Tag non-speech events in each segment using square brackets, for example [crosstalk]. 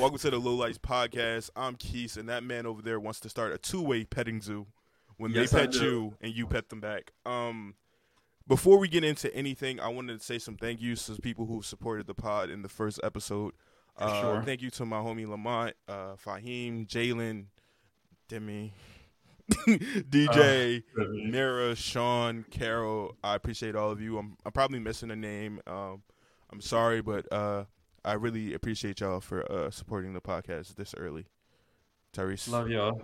Welcome to the Lowlights Podcast. I'm Keith, and that man over there wants to start a two-way petting zoo. When Yes, they pet you and you pet them back. Um, before we get into anything, I wanted to say some thank yous to people who supported the pod in the first episode. Uh, Sure. Thank you to my homie Lamont, uh, Fahim, Jalen, Demi, DJ, [laughs] Uh, Nara, Sean, Carol. I appreciate all of you. I'm I'm probably missing a name. Um, I'm sorry, but uh, I really appreciate y'all for uh, supporting the podcast this early. Tyrese, Love y'all.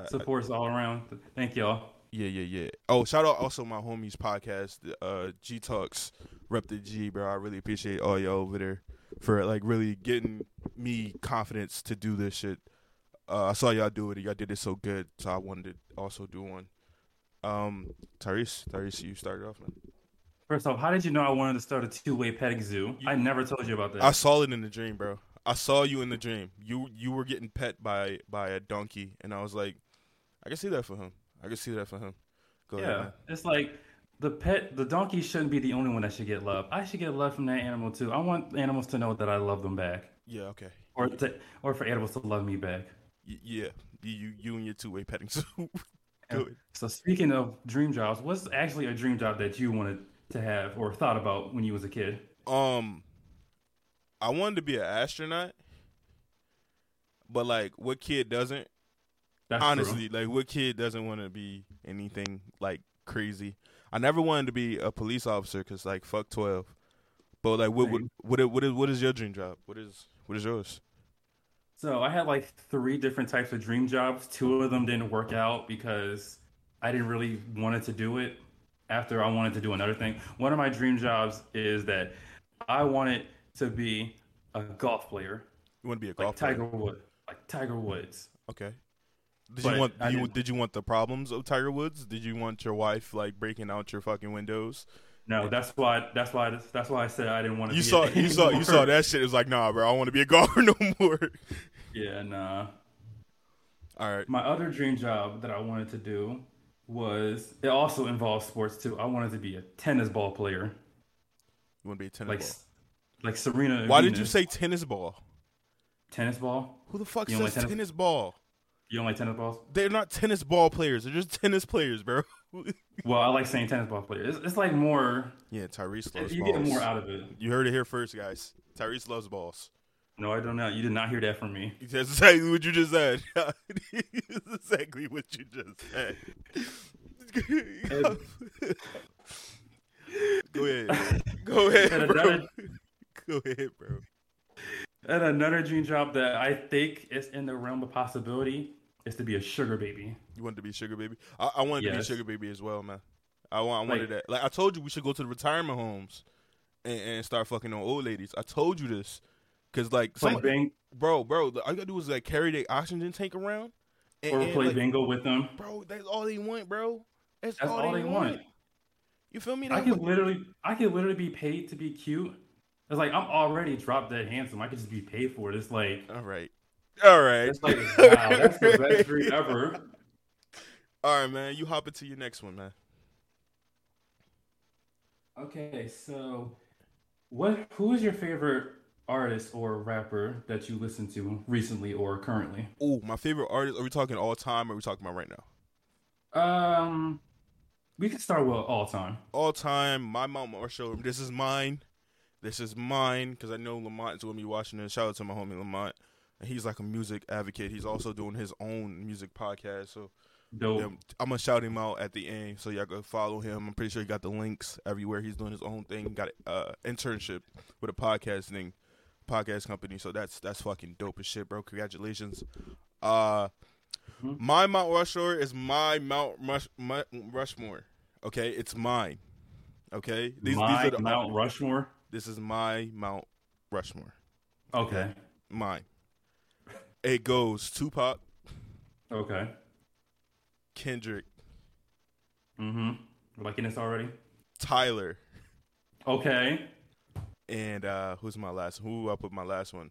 I- I- Supports all around. Thank y'all. yeah, yeah, yeah. Oh, shout out also my homies podcast, uh, G Talks, Rep the G, bro. I really appreciate all y'all over there for like really getting me confidence to do this shit. Uh, I saw y'all do it. Y'all did it so good, so I wanted to also do one. Um, Tyrese, Tyrese, you started off, man. First off, how did you know I wanted to start a two-way petting zoo? I never told you about that. I saw it in the dream, bro. I saw you in the dream. You you were getting pet by by a donkey, and I was like, I can see that for him. I can see that for him. Go yeah, man. it's like the pet, the donkey shouldn't be the only one that should get love. I should get love from that animal too. I want animals to know that I love them back, Yeah. Okay. or to, or for animals to love me back. Y- yeah. You you, you and your two way petting zoo. [laughs] So speaking of dream jobs, what's actually a dream job that you wanted to have or thought about when you was a kid? Um, I wanted to be an astronaut, but like, what kid doesn't? That's true. Honestly, like, what kid doesn't want to be anything like crazy? I never wanted to be a police officer because like fuck twelve. But like, what what what is, what is what is your dream job? What is what is yours? So I had like three different types of dream jobs. Two of them didn't work out because I didn't really wanted to do it. After I wanted to do another thing. One of my dream jobs is that I wanted to be a golf player, You want to be a like golf player? Tiger Woods, like Tiger Woods. Okay. Did But you want did you, didn't- you want the problems of Tiger Woods? Did you want your wife like breaking out your fucking windows? No, that's why. That's why. That's why I said I didn't want to. You be saw you saw you saw that shit. It was like, nah, bro, I want to be a [laughs] golfer no more. Yeah, nah. All right. My other dream job that I wanted to do was it also involves sports too. I wanted to be a tennis ball player, You want to be a tennis like ball? like Serena. Why did you say tennis ball? tennis ball? Who the fuck You says like tennis? tennis- ball? You don't like tennis balls? They're not tennis ball players. They're just tennis players, bro. [laughs] Well, I like saying tennis ball player. It's, it's like more. yeah, Tyrese loves You balls. You get more out of it. You heard it here first, guys. Tyrese loves balls. No, I don't know. You did not hear that from me. That's [laughs] exactly what you just said. That's [laughs] exactly what you just said. [laughs] Go ahead. Go ahead, And bro. another- Go ahead, bro. And another dream job that I think is in the realm of possibility is to be a sugar baby. You wanted to be sugar baby. I, I wanted to Yes. be sugar baby as well, man. I want. I wanted Like- that. Like I told you, we should go to the retirement homes and, and start fucking on old ladies. I told you this because like Play some bang bro, bro. All you gotta do is like carry their oxygen tank around, and, or and, play like, bingo with them. bro. That's all they want, bro. That's, That's all, they, want. You feel me? I That could literally, I could literally be paid to be cute. It's like I'm already drop dead handsome. I could just be paid for it. It's like all right, all right. it's like [laughs] wow, that's the best dream ever. All right, man. You hop into your next one, man. Okay, so what? Who is your favorite artist or rapper that you listen to recently or currently? Oh, my favorite artist. Are we talking all time? Or are we talking about right now? Um, we can start with all time. all time, my Mount Rushmore. This is mine. This is mine because I know Lamont is going to be watching this. Shout out to my homie Lamont. And he's like a music advocate. He's also doing his own music podcast. So Dope. I'm gonna shout him out at the end, so y'all go follow him. I'm pretty sure he got the links everywhere. He's doing his own thing. Got an uh, internship with a podcasting podcast company. So that's that's fucking dope as shit, bro. Congratulations. Uh, Mhm. my Mount Rushmore is my Mount Rush, my Rushmore. Okay, it's mine. Okay, these My these are the Mount Rushmore. This is my Mount Rushmore. Okay. Mine. It goes Tupac, Okay. Kendrick, Mm-hmm. Liking this already. Tyler, Okay. And uh who's my last? Who I put my last one?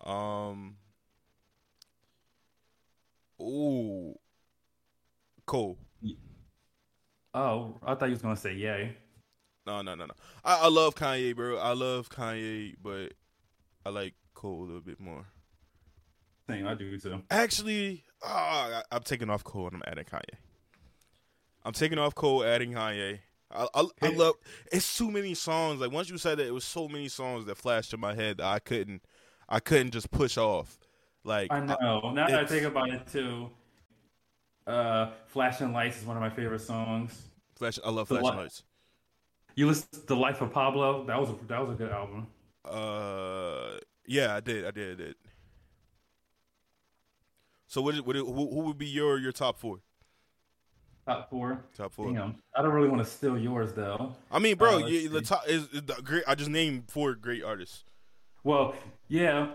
Um. Ooh. Cole. Oh, I thought you was gonna say Ye. No, no, no, no. I, I love Kanye, bro. I love Kanye, but I like Cole a little bit more. Same, I do too. Actually, ah, I, I'm taking off Cole and I'm adding Kanye. I'm taking off Cole, adding Kanye. I, I, I love. It's too many songs. Like once you said that, it was so many songs that flashed in my head that I couldn't, I couldn't just push off. Like I know. Now that I think about it too, uh, "Flashing Lights" is one of my favorite songs. Flash. I love The flashing li- lights. You listen to "The Life of Pablo"? That was a, that was a good album. Uh, yeah, I did. I did. I did. So what? what? who would be your your top four? Top four. Top four. Damn, I don't really want to steal yours though. I mean, bro, Uh, you, the top is is the great. I just named four great artists. Well, yeah,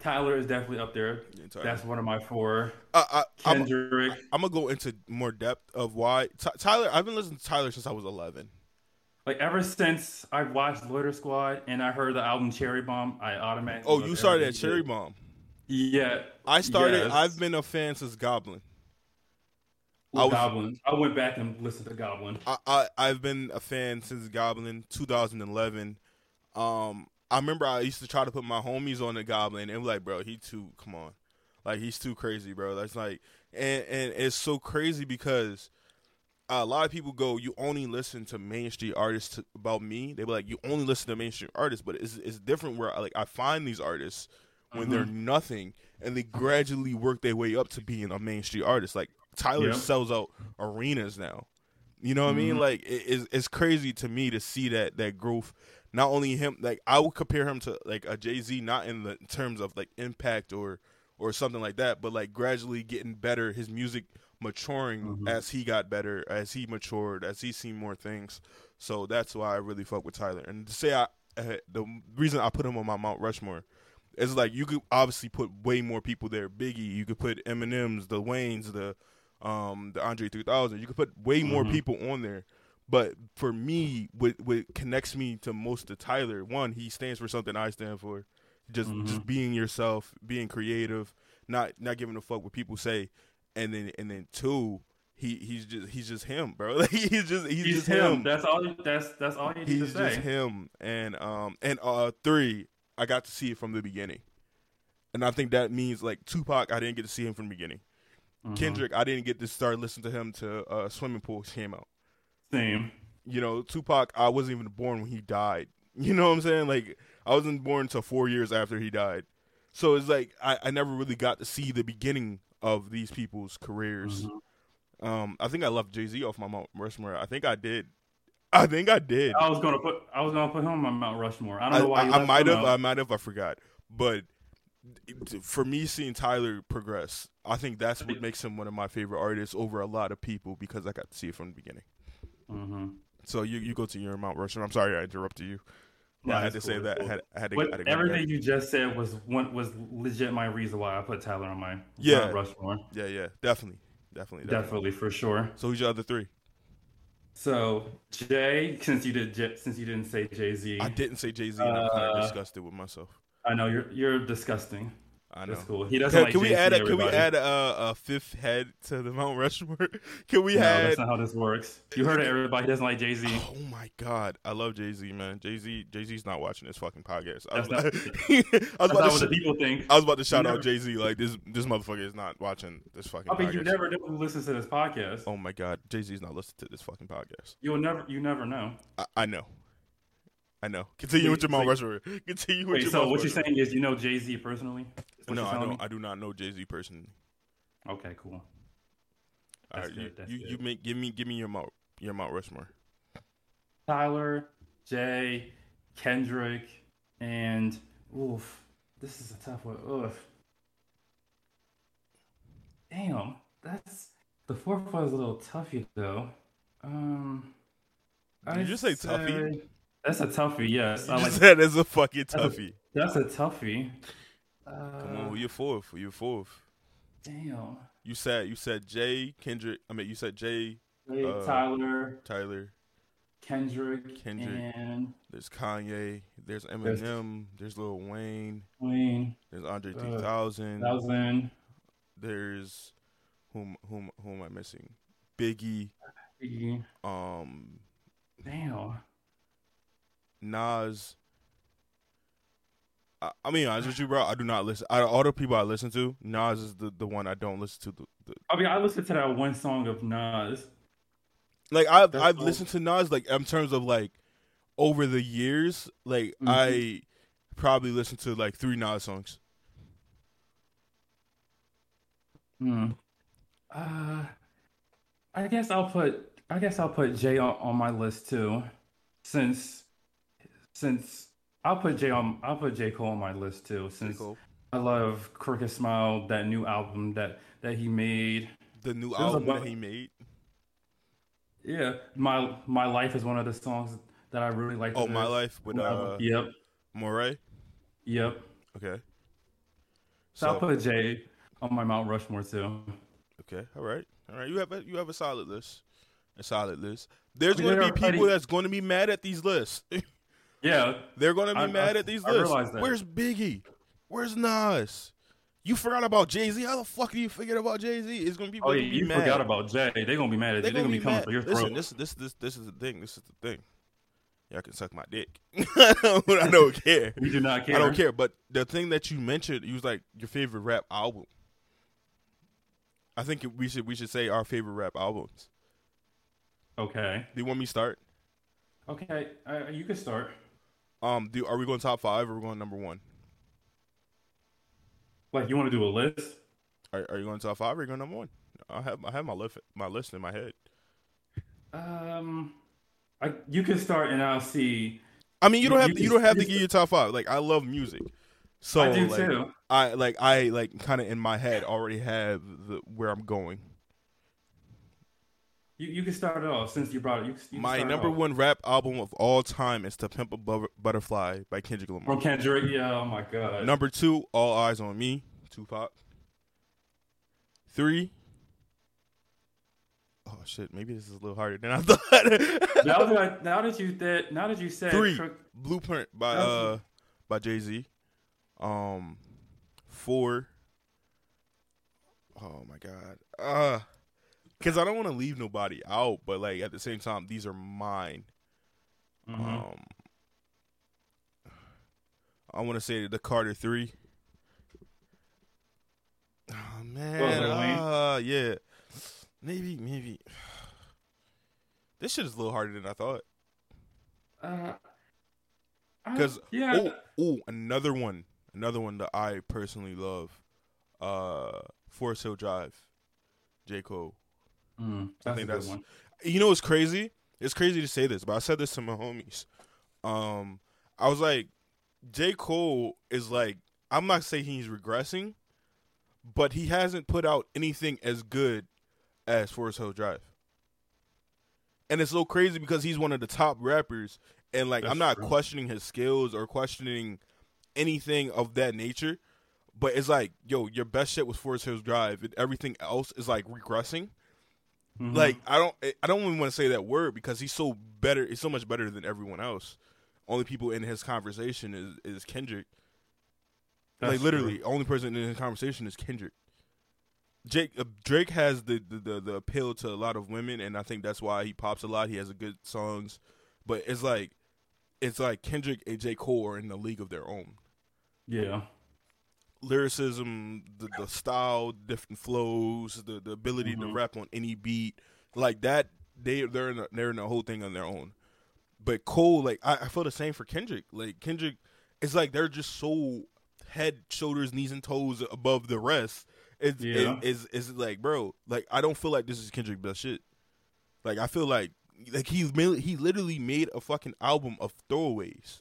Tyler is definitely up there. Tyler. That's one of my four. I, I, I'm, Kendrick. I'm gonna go into more depth of why Ty Tyler. I've been listening to Tyler since I was 11. Like ever since I watched Loiter Squad and I heard the album Cherry Bomb, I automatically. Oh, you started at Cherry. Bomb. Yeah, I started. Yes. I've been a fan since Goblin. I I was- Goblin. I went back and listened to Goblin. I, I I've been a fan since Goblin 2011. Um, I remember I used to try to put my homies on the Goblin and be like, bro, he too. Come on, like he's too crazy, bro. That's like, and and it's so crazy because a lot of people go, you only listen to mainstream artists. To, about me, they be like, you only listen to mainstream artists, but it's it's different. Where like I find these artists when they're nothing and they gradually work their way up to being a mainstream artist. Like Tyler Yeah. sells out arenas now. You know what I mean? Mhm. Like it, it's it's crazy to me to see that that growth. Not only him, like I would compare him to like a Jay Z, not in the in terms of like impact or or something like that, but like gradually getting better. His music maturing Mhm. as he got better, as he matured, as he seen more things. So that's why I really fuck with Tyler. And to say I uh, the reason I put him on my Mount Rushmore is like you could obviously put way more people there. Biggie, you could put Eminem's, the Waynes, the um the Andre 3000. You could put way more Mhm. people on there. But for me, what what connects me to most of Tyler, one, he stands for something I stand for. Just Mhm. just being yourself, being creative, not not giving a fuck what people say. And then and then two, he he's just he's just him, bro. [laughs] Like he's just he's, He's just him. him. That's all. That's that's all you need He's to say. just him. And um and uh three, I got to see it from the beginning. And I think that means like Tupac, I didn't get to see him from the beginning. Mhm. Kendrick, I didn't get to start listening to him to uh Swimming Pool came out. Same. You know, Tupac, I wasn't even born when he died. [laughs] You know what I'm saying? Like I wasn't born until four years after he died. So it's like I, I never really got to see the beginning of these people's careers. Mhm. Um, I think I left Jay Z off my Mount Rushmore. I think I did. I think I did. I was gonna put. I was gonna put him on Mount Rushmore. I I, don't know why. I, I might have. I might have. I forgot. But for me, seeing Tyler progress, I think that's what makes him one of my favorite artists over a lot of people because I got to see it from the beginning. Mhm. So you, you go to your Mount Rushmore. I'm sorry I interrupted you. No, I had to it's say that. it's I had, I had to. But I had to everything you just said was one was legit my reason why I put Tyler on my Yeah. Mount Rushmore. Yeah, yeah, definitely, definitely, definitely. Definitely for sure. So who's your other three? So Jay, since you did since you didn't say Jay Z, I didn't say Jay Z, and I'm kind Uh, of disgusted with myself. I know you're you're disgusting. I know. That's cool. He doesn't Can, like can we add a can we add a, a fifth head to the Mount Rushmore? [laughs] Can we No, add that's not how this works. You heard it, everybody. He doesn't like Jay Z. Oh my god, I love Jay Z, man. Jay Z, Jay Z's not watching this fucking podcast. I was, That's not- [laughs] I was That's about not to, what the sh- people think. I was about to shout You out Jay Z. Like this, this motherfucker is not watching this fucking. I mean, you never know who listens to this podcast. Oh my god, Jay Z's not listening to this fucking podcast. You'll never, you never know. I, I know, I know. [laughs] Continue Wait, with your Mount wait. Rushmore. Continue with Wait, your so what you're saying is you know Jay Z personally? What No, I don't. me? I do not know Jay Z personally. Okay, cool. That's right, good, you, that's you, you make give me give me your Mount your Mount Rushmore. Tyler, Jay, Kendrick, and oof, this is a tough one. Oof. Damn, that's the fourth one is a little toughy though. Um, Did you I'd just say say- That's a toughie. Yes, You I like. said it's a fucking That's a- toughie. That's a toughie. Uh, Come on, who you fourth? Who you fourth? Damn. You said you said Jay Kendrick. I mean, you said Jay Jay, Uh, Tyler, Tyler. Kendrick, Kendrick. and There's Kanye. There's Eminem. There's Lil Wayne. Wayne. There's Andre Uh, 3000. Thousand. There's whom whom who am I missing? Biggie. Biggie. Um, Damn. Nas. I, I mean, honest with you, bro. I do not listen. Out of all the people I listen to, Nas is the, the one I don't listen to. The, the, I mean, I listened to that one song of Nas. like I've That's I've cool. listened to Nas like in terms of like over the years. Like Mhm. I probably listened to like three Nas songs. Hmm. Uh, I guess I'll put I guess I'll put Jay on, on my list too, since since I'll put Jay on I'll put J Cole on my list too since. I love Crooked Smile that new album that that he made. The new There's album that he made. Yeah, my my life is one of the songs that I really like. Oh, my life with uh Yep, Morray. yep. Okay. So, I'll put Jay on my Mount Rushmore too. okay, all right, all right. You have a you have a solid list, a solid list. There's I mean, going to be people that's going to be mad at these lists. [laughs] Yeah, They're going to be I- mad I- at these I lists. Where's Biggie? Where's Nas? You forgot about Jay Z. How the fuck do you forget about Jay Z? It's going to be oh yeah, gonna you mad. forgot about Jay. They're gonna be mad at They're you. They're gonna gonna be coming mad. for your Listen, throat. this this this this is the thing. This is the thing. Y'all can suck my dick. [laughs] I don't care. We do not care. I don't care. But the thing that you mentioned, you was like your favorite rap album. I think we should we should say our favorite rap albums. Okay, Do you want me to start? okay. Uh, you can start. Um, do are we going top five or are we going number one? Like you want to do a list? Are, are you going top five or are you going number one? I have I have my list my list in my head. Um, I you can start and I'll see. I mean, you don't have you to, you don't have to give your top five. Like I love music, so I do like, too. I like I like kind of in my head already have the where I'm going. You you can start it off since you brought it. You, can- you My number one rap album of all time is "To Pimp a Butterfly" by Kendrick Lamar. from Kendrick. Yeah. Oh my god. Number two, "All Eyes on Me," Tupac. Three. Oh shit! Maybe this is a little harder than I [laughs] thought. now that now that you did now that you said Three. Blueprint by uh by Jay Z. Um, four. Oh my god. Uh because I don't want to leave nobody out, but like at the same time, these are mine. Mhm. Um, I want to say the Carter three. Oh man, Lil uh, yeah, maybe, maybe. [sighs] This shit is a little harder than I thought. uh, 'Cause- yeah. Oh, oh, another one, another one that I personally love. Uh, Forest Hill Drive, J Cole. Mm, I think that's- one. You know what's crazy? It's crazy to say this, but I said this to my homies. Um, I was like, J Cole is like, I'm not saying he's regressing, but he hasn't put out anything as good as Forest Hill Drive. And it's so crazy because he's one of the top rappers, and like I'm not true. questioning his skills or questioning anything of that nature, but it's like, yo, your best shit was Forest Hills Drive, and everything else is like regressing. Mhm. Like I don't, I don't even want to say that word because he's so better. He's so much better than everyone else. Only people in his conversation is is Kendrick. That's like literally, true. only person in his conversation is Kendrick. Jake uh, Drake has the, the, the, the appeal to a lot of women, and I think that's why he pops a lot. He has a good songs, but it's like it's like Kendrick and J Cole are in the league of their own. Yeah. Lyricism, the the style, different flows, the the ability to Mhm. rap on any beat, like that. They they're in a, they're in the whole thing on their own. But Cole, like I, I feel the same for Kendrick. Like Kendrick, it's like they're just so head, shoulders, knees, and toes above the rest. It's Yeah. it, it's, it's like, bro, like I don't feel like this is Kendrick best shit. Like I feel like like he's made, he literally made a fucking album of throwaways.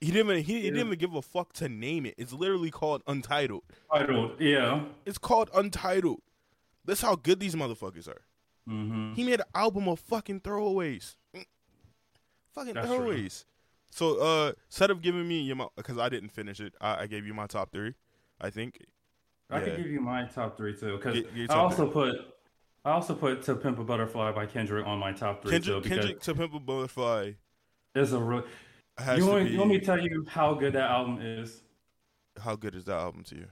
He didn't even, he, he didn't even give a fuck to name it. It's literally called Untitled. Titled. Yeah. It's called Untitled. That's how good these motherfuckers are. Mm-hmm. He made an album of fucking throwaways. Fucking That's true. throwaways. So uh instead of giving me your because I didn't finish it, I, I gave you my top three. I think. I Yeah. could give you my top three too, because Get- get your I also put I also put "To Pimp a Butterfly" by Kendrick on my top three Kendrick, too. Because Kendrick to Pimp a Butterfly is a real. Has You want, be. you want me to tell you how good that album is? how good is that album to you?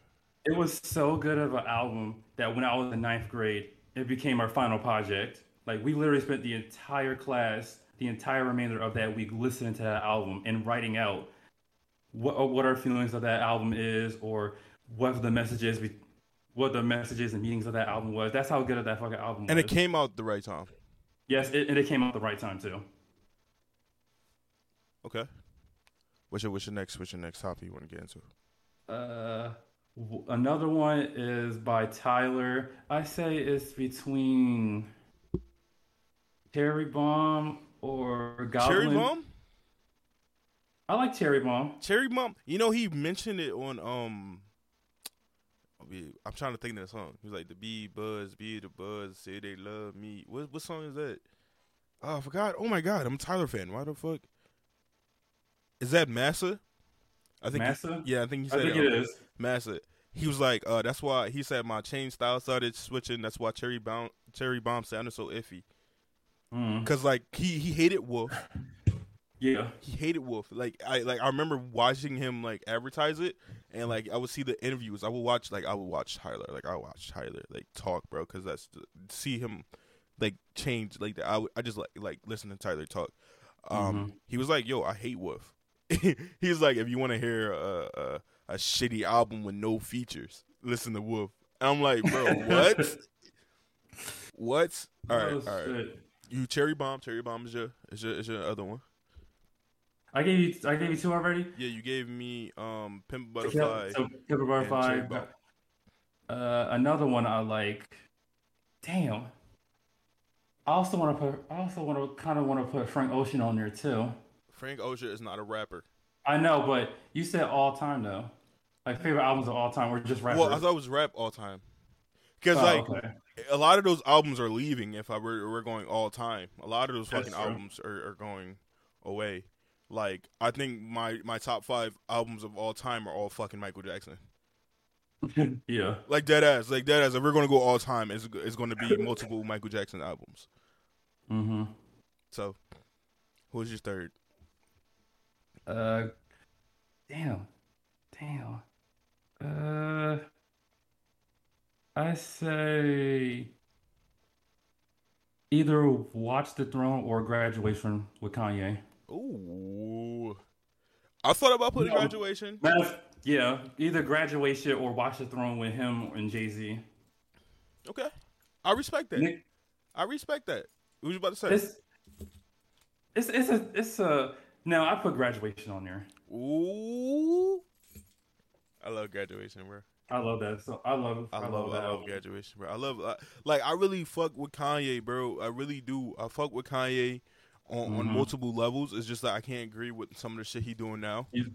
It was so good of an album that when I was in ninth grade, it became our final project. Like we literally spent the entire class, the entire remainder of that week listening to that album and writing out what what our feelings of that album is, or what the messages we, what the messages and meanings of that album was. That's how good of that fucking album And was. it came out the right time. yes, it, and it came out the right time too. Okay. What's your what's your next what's your next topic you want to get into? Uh, w- another one is by Tyler. I say it's between Cherry Bomb or Goblin. Cherry Bomb? I like Cherry Bomb. Cherry Bomb. You know he mentioned it on um I'm trying to think of the song. He was like the bee buzz, be the buzz, say they love me. What what song is that? Oh, I forgot. Oh my god, I'm a Tyler fan. Why the fuck? Is that Massa? I think Massa? yeah, I think he said I think it, it um. Massa. He was like, uh, that's why he said my chain style started switching. That's why Cherry Bomb Cherry Bomb sounded so iffy. Mm. Cause like he he hated Wolf. [laughs] Yeah. He hated Wolf. Like I like I remember watching him like advertise it, and like I would see the interviews. I would watch like I would watch Tyler. Like I watch Tyler like talk, bro. Cause that's see him like change. Like I I just like like listen to Tyler talk. Um, Mhm. he was like, "Yo, I hate Wolf." [laughs] He's like, if you want to hear a, a a shitty album with no features, listen to Wolf. And I'm like, bro, [laughs] what? what? All right, Oh, all right. You cherry bomb. Cherry bomb is your is your is your other one. I gave you I gave you two already. Yeah, you gave me um Pimp Butterfly. So Pepper Butterfly. Uh, another one I like. Damn. I also want to put. I also want to kind of want to put Frank Ocean on there too. Frank Ocean is not a rapper. I know, but you said all time though. Like favorite albums of all time were just rappers. Well, I thought it was rap all time. Because Oh, like okay. a lot of those albums are leaving. If I were we're going all time, a lot of those That's fucking true. albums are, are going away. Like I think my my top five albums of all time are all fucking Michael Jackson. [laughs] yeah. Like dead ass, like dead ass. If we're gonna go all time, it's it's going to be multiple Michael Jackson albums. Mm-hmm. So, who's your third? Uh, damn, damn. Uh, I say either Watch the Throne or Graduation with Kanye. Ooh, I thought about putting No. graduation. Yeah, either Graduation or Watch the Throne with him and Jay Z. Okay, I respect that. I respect that. What was you about to say? It's it's it's a it's a no. I put Graduation on there. Ooh, I love graduation, bro. I love that. So I love I, I, love, that. I love graduation, bro. I love like I really fuck with Kanye, bro. I really do. I fuck with Kanye on, on Mhm. multiple levels. It's just that I can't agree with some of the shit he doing now. You-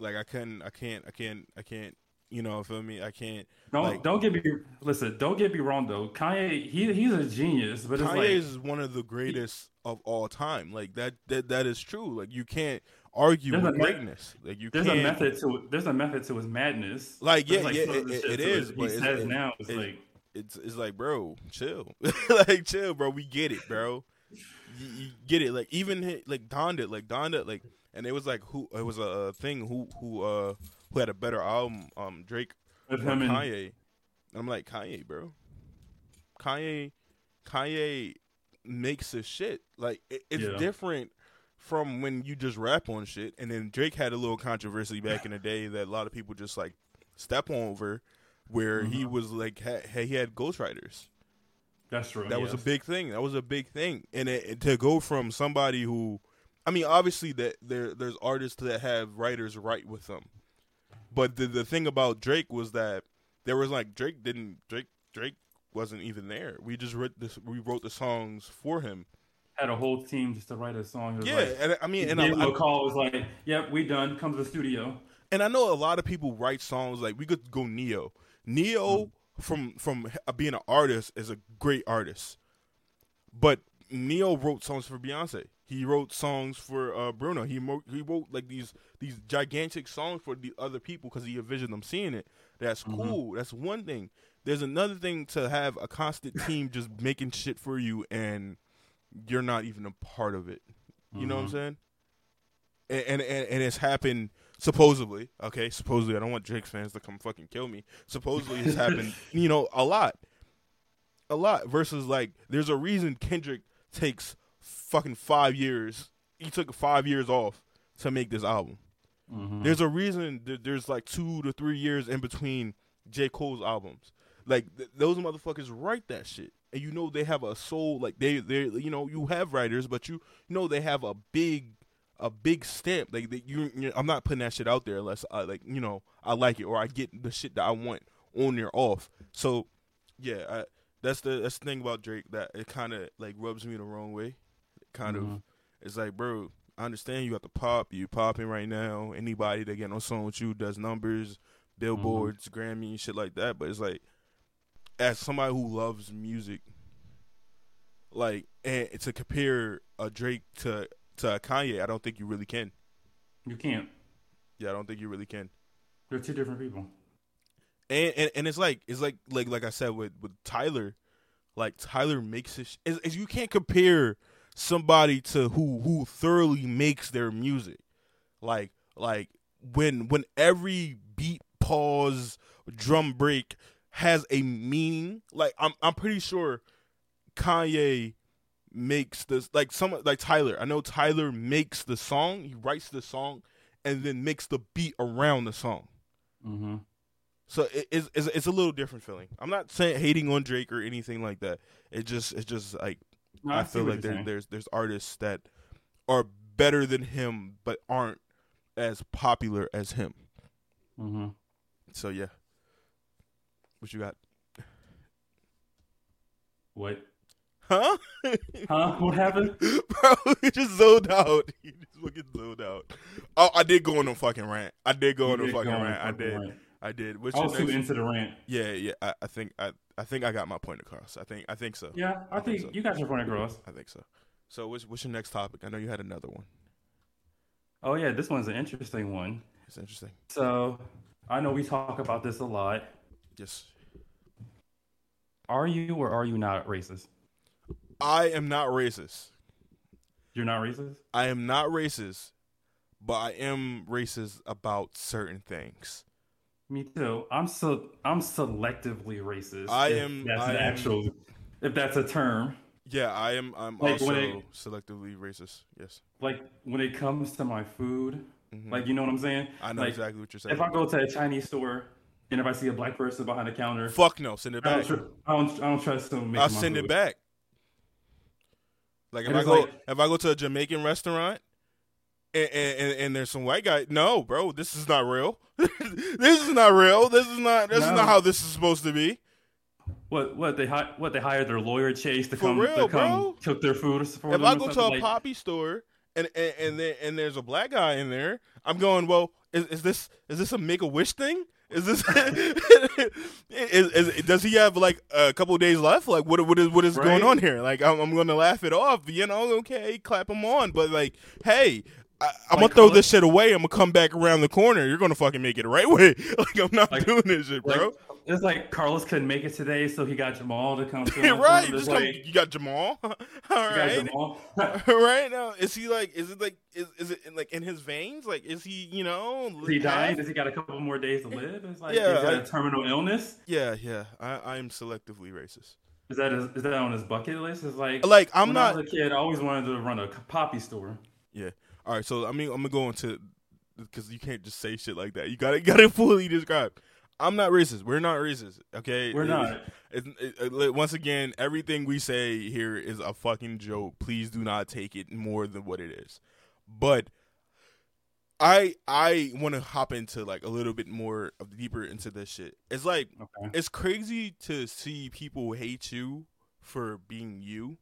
Like I couldn't, I can't, I can't, I can't. You know, feel me? I can't. Don't Like- don't get me listen. Don't get me wrong though. Kanye, he he's a genius, but it's Kanye like is one of the greatest of all time. Like that, that, that is true. Like you can't argue There's with a me- greatness. Like you there's can't. a method to there's a method to his madness. Like, yeah, yeah, some it- it to is, He but says it- now it's it- like it's it's like, bro, chill, [laughs] like chill, bro. We get it, bro. You, you get it. Like even hi- like Don did, like Don did, like, and it was like who it was a, uh thing who who uh who had a better album, um Drake with him and Kanye. And I'm like Kanye, bro. Kanye, Kanye makes his shit. Like it, it's Yeah. different from when you just rap on shit. And then Drake had a little controversy back in the day that a lot of people just like step over, where he Mhm. was like ha- he had ghostwriters. that's true. That was a big thing. That was a big thing. And it, it- to go from somebody who, I mean, obviously that there there's artists that have writers write with them, but the the thing about Drake was that there was like Drake didn't Drake Drake wasn't even there. We just wrote this. We wrote the songs for him. had a whole team just to write a song. Yeah, like, and I mean, and I, gave him I a call. It was like, "Yep, we done. Come to the studio." and I know a lot of people write songs like we could go Ne-Yo. Ne-Yo Mm. from from being an artist is a great artist, but Ne-Yo wrote songs for Beyonce. He wrote songs for uh, Bruno. He wrote, he wrote like these these gigantic songs for the other people because he envisioned them seeing it. That's Mhm. cool. That's one thing. There's another thing to have a constant [laughs] team just making shit for you and you're not even a part of it. You know what I'm Mhm. saying? And, and and and it's happened supposedly. Okay, supposedly. I don't want Drake fans to come fucking kill me. Supposedly, it's happened. [laughs] You know, a lot, a lot. Versus like, there's a reason Kendrick takes fucking five years. He took five years off to make this album. Mhm. There's a reason that there's like two to three years in between J. Cole's albums. Like th- those motherfuckers write that shit, and you know they have a soul. Like they, they, you know, you have writers, but you, you know, they have a big, a big stamp. Like they, you, I'm not putting that shit out there unless I like, you know, I like it or I get the shit that I want on or off. So, yeah, I, that's the that's the thing about Drake that it kind of like rubs me the wrong way. Kind of, Mhm. it's like, bro, I understand you got to pop. You popping right now. Anybody that get on song with you does numbers, billboards, Grammy, shit like that. But it's like, as somebody who loves music, like, and to compare a Drake to to a Kanye, I don't think you really can. You can't. Yeah, I don't think you really can. They're two different people. And and, and it's like it's like like like I said with with Tyler, like Tyler makes it. sh- Is, is you can't compare somebody to who who thoroughly makes their music, like like when when every beat pause drum break has a meaning. Like I'm I'm pretty sure Kanye makes this like some like Tyler. I know Tyler makes the song. He writes the song and then makes the beat around the song. Mm-hmm. So it, it's, it's it's a little different feeling. I'm not saying hating on Drake or anything like that. It just it's just like No, I, see feel like there, there's there's artists that are better than him but aren't as popular as him. Mhm. So yeah, what you got? What? Huh? Huh? What happened? [laughs] Bro, [laughs] he just zoned out. [laughs] He just fucking zoned out. Oh, I did go on a fucking rant. I did go on You a fucking on a rant. I did. rant. I did. What's I was too into the rant. Yeah, yeah. I, I think I I think I got my point across. I think I think so. Yeah, I, I think think so. you got your point across. I think so. So what's what's your next topic? I know you had another one. Oh yeah, this one's an interesting one. It's interesting. So I know we talk about this a lot. Yes. Are you or are you not racist? I am not racist. You're not racist? I am not racist, but I am racist about certain things. Me too. I'm so I'm selectively racist. I am- That's I an am- actual. If that's a term, Yeah, I am. I'm Like, also it- selectively racist. Yes. like when it comes to my food, Mhm. like you know what I'm saying. I know like, exactly what you're saying. If I go to a Chinese store and if I see a black person behind the counter, Fuck no, send it I don't, back. tr- I don't, I don't trust them. I'll send it back. Like if And I go like- if I go to a Jamaican restaurant and, and, and, there's some white guy, no, bro, this is not real. [laughs] this is not real. This is not this is not how this is supposed to be. What what they hi- what they hired their lawyer Chase to For come real, to come bro. cook their food for if I go to a like- poppy store and and and, there, and there's a black guy in there, I'm going, well, is, is this is this a make a wish thing? Is this [laughs] is, is, does he have like a couple of days left? Like what what is what is going on here? Like I'm, I'm going to laugh it off, you know? Okay, clap him on, but like, hey. I, I'm gonna throw call this shit away. I'm gonna come back around the corner. You're gonna fucking make it the right [laughs] way. Like I'm not Like- doing this shit, like, bro. it's like Carlos couldn't make it today, so he got Jamal to come. [laughs] To right? It's Just come, you got Jamal. [laughs] All he got right. Jamal. right now is he like is it like is, is it in, like in his veins like is he you know Is he dying? half- Does he got a couple more days to eh, live? It's like Yeah, is that like- a terminal illness? yeah yeah i i'm selectively racist Is that is, is that on his bucket list? Is like like i'm when not I was a kid. I always wanted to run a poppy store. yeah all right so i mean i'm gonna go into because you can't just say shit like that you gotta you gotta [laughs] fully describe i'm not racist we're not racist okay We're not. it, it, it- once again everything we say here is a fucking joke please do not take it more than what it is but I I want to hop into like a little bit more of deeper into this shit. It's like Okay. it's crazy to see people hate you for being you.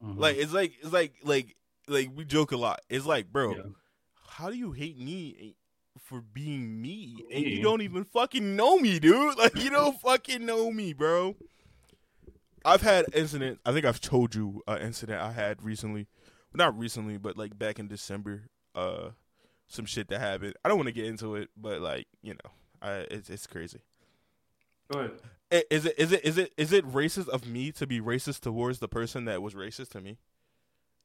Mhm. Like it's like it's like like like we joke a lot. It's like, bro, Yeah. how do you hate me for being me and you don't even fucking know me, dude? [laughs] Like you don't fucking know me, bro. I've had incident. I think I've told you an incident I had recently. Not recently, but like back in December. Uh, some shit that happened. I don't want to get into it, but like you know, I it's it's crazy. Go ahead. Is it is it is it is it racist of me to be racist towards the person that was racist to me?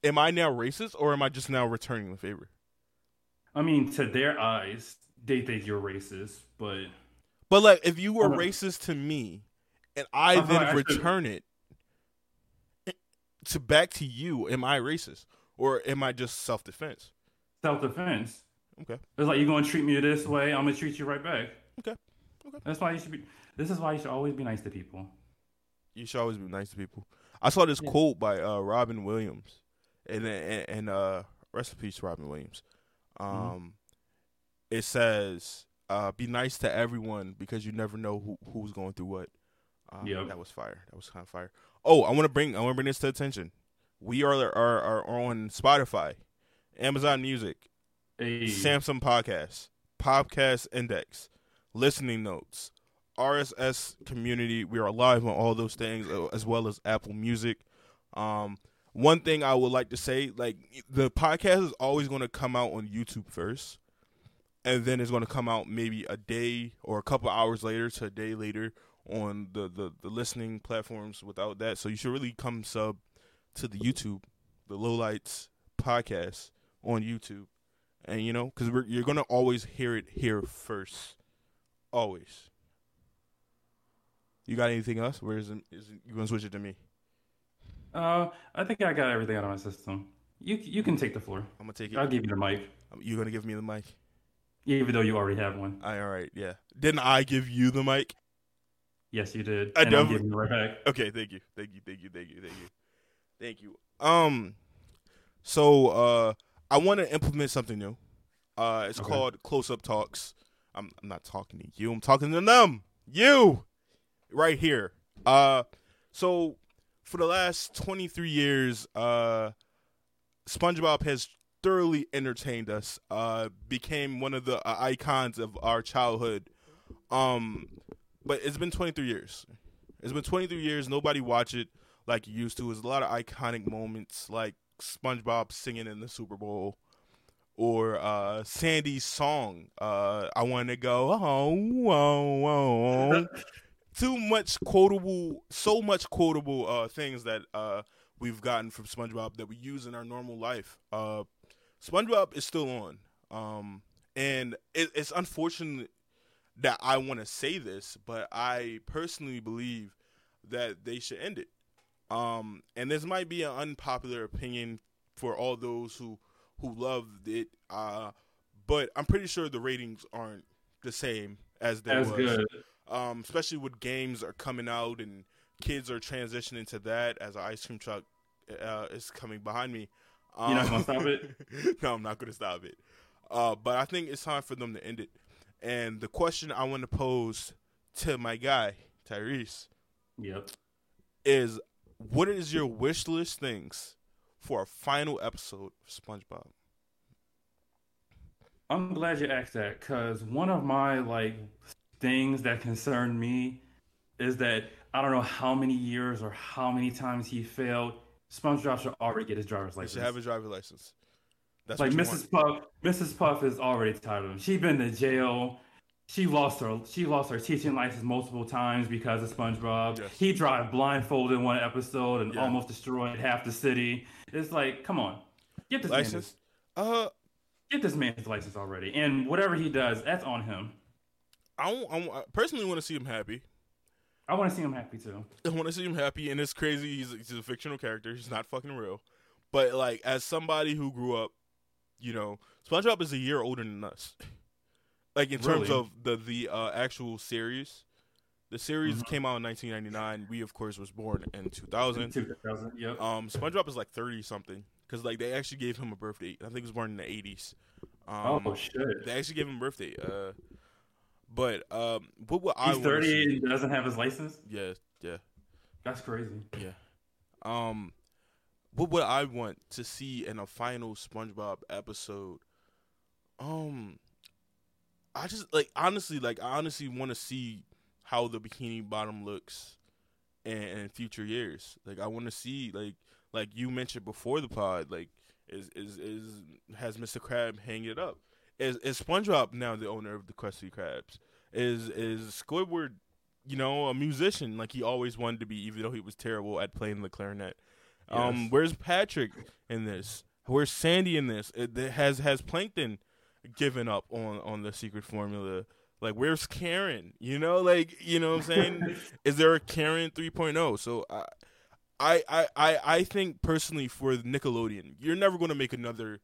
Am I now racist or am I just now returning the favor? I mean, to their eyes, they think you're racist, but But like if you were Uh-huh. racist to me and I Uh-huh, then I should- return it to back to you, am I racist? Or am I just self defense? self defense. Okay. It's like you're gonna treat me this way, I'm gonna treat you right back. Okay. Okay. That's why you should be. This is why you should always be nice to people. You should always be nice to people. I saw this Yeah. quote by uh, Robin Williams, and and, and uh, rest in peace, Robin Williams. Um, Mm-hmm. it says, uh, "Be nice to everyone because you never know who who's going through what." Um, Yep. that was fire. That was kind of fire. Oh, I want to bring I want to bring this to attention. We are are are on Spotify, Amazon Music, Hey, Samsung Podcasts, Podcast Index, Listening Notes, RSS Community. We are live on all those things, uh, as well as Apple Music. Um, one thing I would like to say, like the podcast is always going to come out on YouTube first, and then it's going to come out maybe a day or a couple hours later to a day later on the, the the listening platforms. Without that, so you should really come sub to the YouTube, the Lowlights podcast on YouTube. And you know because you're gonna always hear it here first. Always. You got anything else? Where is, it, is it, you gonna switch it to me Uh, I think I got everything out of my system. You you can take the floor. i'm gonna take it. I'll give you the mic, you're gonna give me the mic? Even though you already have one. all right yeah. Didn't i give you the mic? Yes, you did. I definitely- right back. okay thank you. Thank you thank you thank you thank you. Thank you. Um so uh i want to implement something new. Uh it's Okay. called close up talks. I'm, I'm not talking to you i'm talking to them! You! Right here. Uh so for the last 23 years uh spongebob has thoroughly entertained us uh became one of the uh, icons of our childhood um but it's been 23 years it's been 23 years. Nobody watch it like you used to. There's a lot of iconic moments like SpongeBob singing in the Super Bowl or uh, Sandy's song. Uh, I want to go oh, oh, oh. Too much quotable, so much quotable uh, things that uh, we've gotten from SpongeBob that we use in our normal life. Uh, SpongeBob is still on, um, and it, it's unfortunate that I want to say this, but I personally believe that they should end it. Um, and this might be an unpopular opinion for all those who who loved it, uh, but I'm pretty sure the ratings aren't the same as they That's was. good. Um, especially with games are coming out and kids are transitioning to that as an ice cream truck uh, is coming behind me. Um, You're not gonna stop it? [laughs] no, I'm not gonna stop it. Uh, but I think it's time for them to end it. And the question I want to pose to my guy Tyrese Yep. is, what is your wish list things for a final episode of SpongeBob? I'm glad you asked that because one of my like things that concern me is that I don't know how many years or how many times he failed. SpongeBob should already get his driver's He license. should have a driver's license. That's like Mrs. want. Puff, Mrs. Puff is already tired of him. She been to jail. She lost her she lost her teaching license multiple times because of SpongeBob. Yes. He drive blindfolded in one episode and Yeah. almost destroyed half the city. It's like, come on, get this his, license. Uh, get this man's license already. And whatever he does, that's on him. I, I, I personally want to see him happy. I want to see him happy too. I want to see him happy, and it's crazy. He's, he's a fictional character. He's not fucking real. But like, as somebody who grew up, you know, SpongeBob is a year older than us. [laughs] Like in terms Really? of the the uh, actual series, the series Mhm. came out in 1999. We of course was born in 2000. 2000. Yep. Um, SpongeBob is like 30 something because like they actually gave him a birthday. I think he was born in the 80s. Um, oh shit. they actually gave him a birthday. Uh, but um, what would I He's 38 and doesn't have his license. Yeah, yeah. That's crazy. Yeah. Um, what would I want to see in a final SpongeBob episode? Um, I just like honestly, like I honestly want to see how the Bikini Bottom looks in, in future years. Like I want to see like like you mentioned before the pod, like is is is has Mr. Crab hang it up? Is is SpongeBob now the owner of the Krusty Krabs? Is is Squidward you know, a musician like he always wanted to be, even though he was terrible at playing the clarinet. Um, where's Patrick in this? Where's Sandy in this? It, it has has Plankton given up on on the secret formula? Like, where's Karen? You know, like you know what I'm saying? [laughs] Is there a Karen 3.0? So I, I, I, I, I think personally for Nickelodeon, you're never going to make another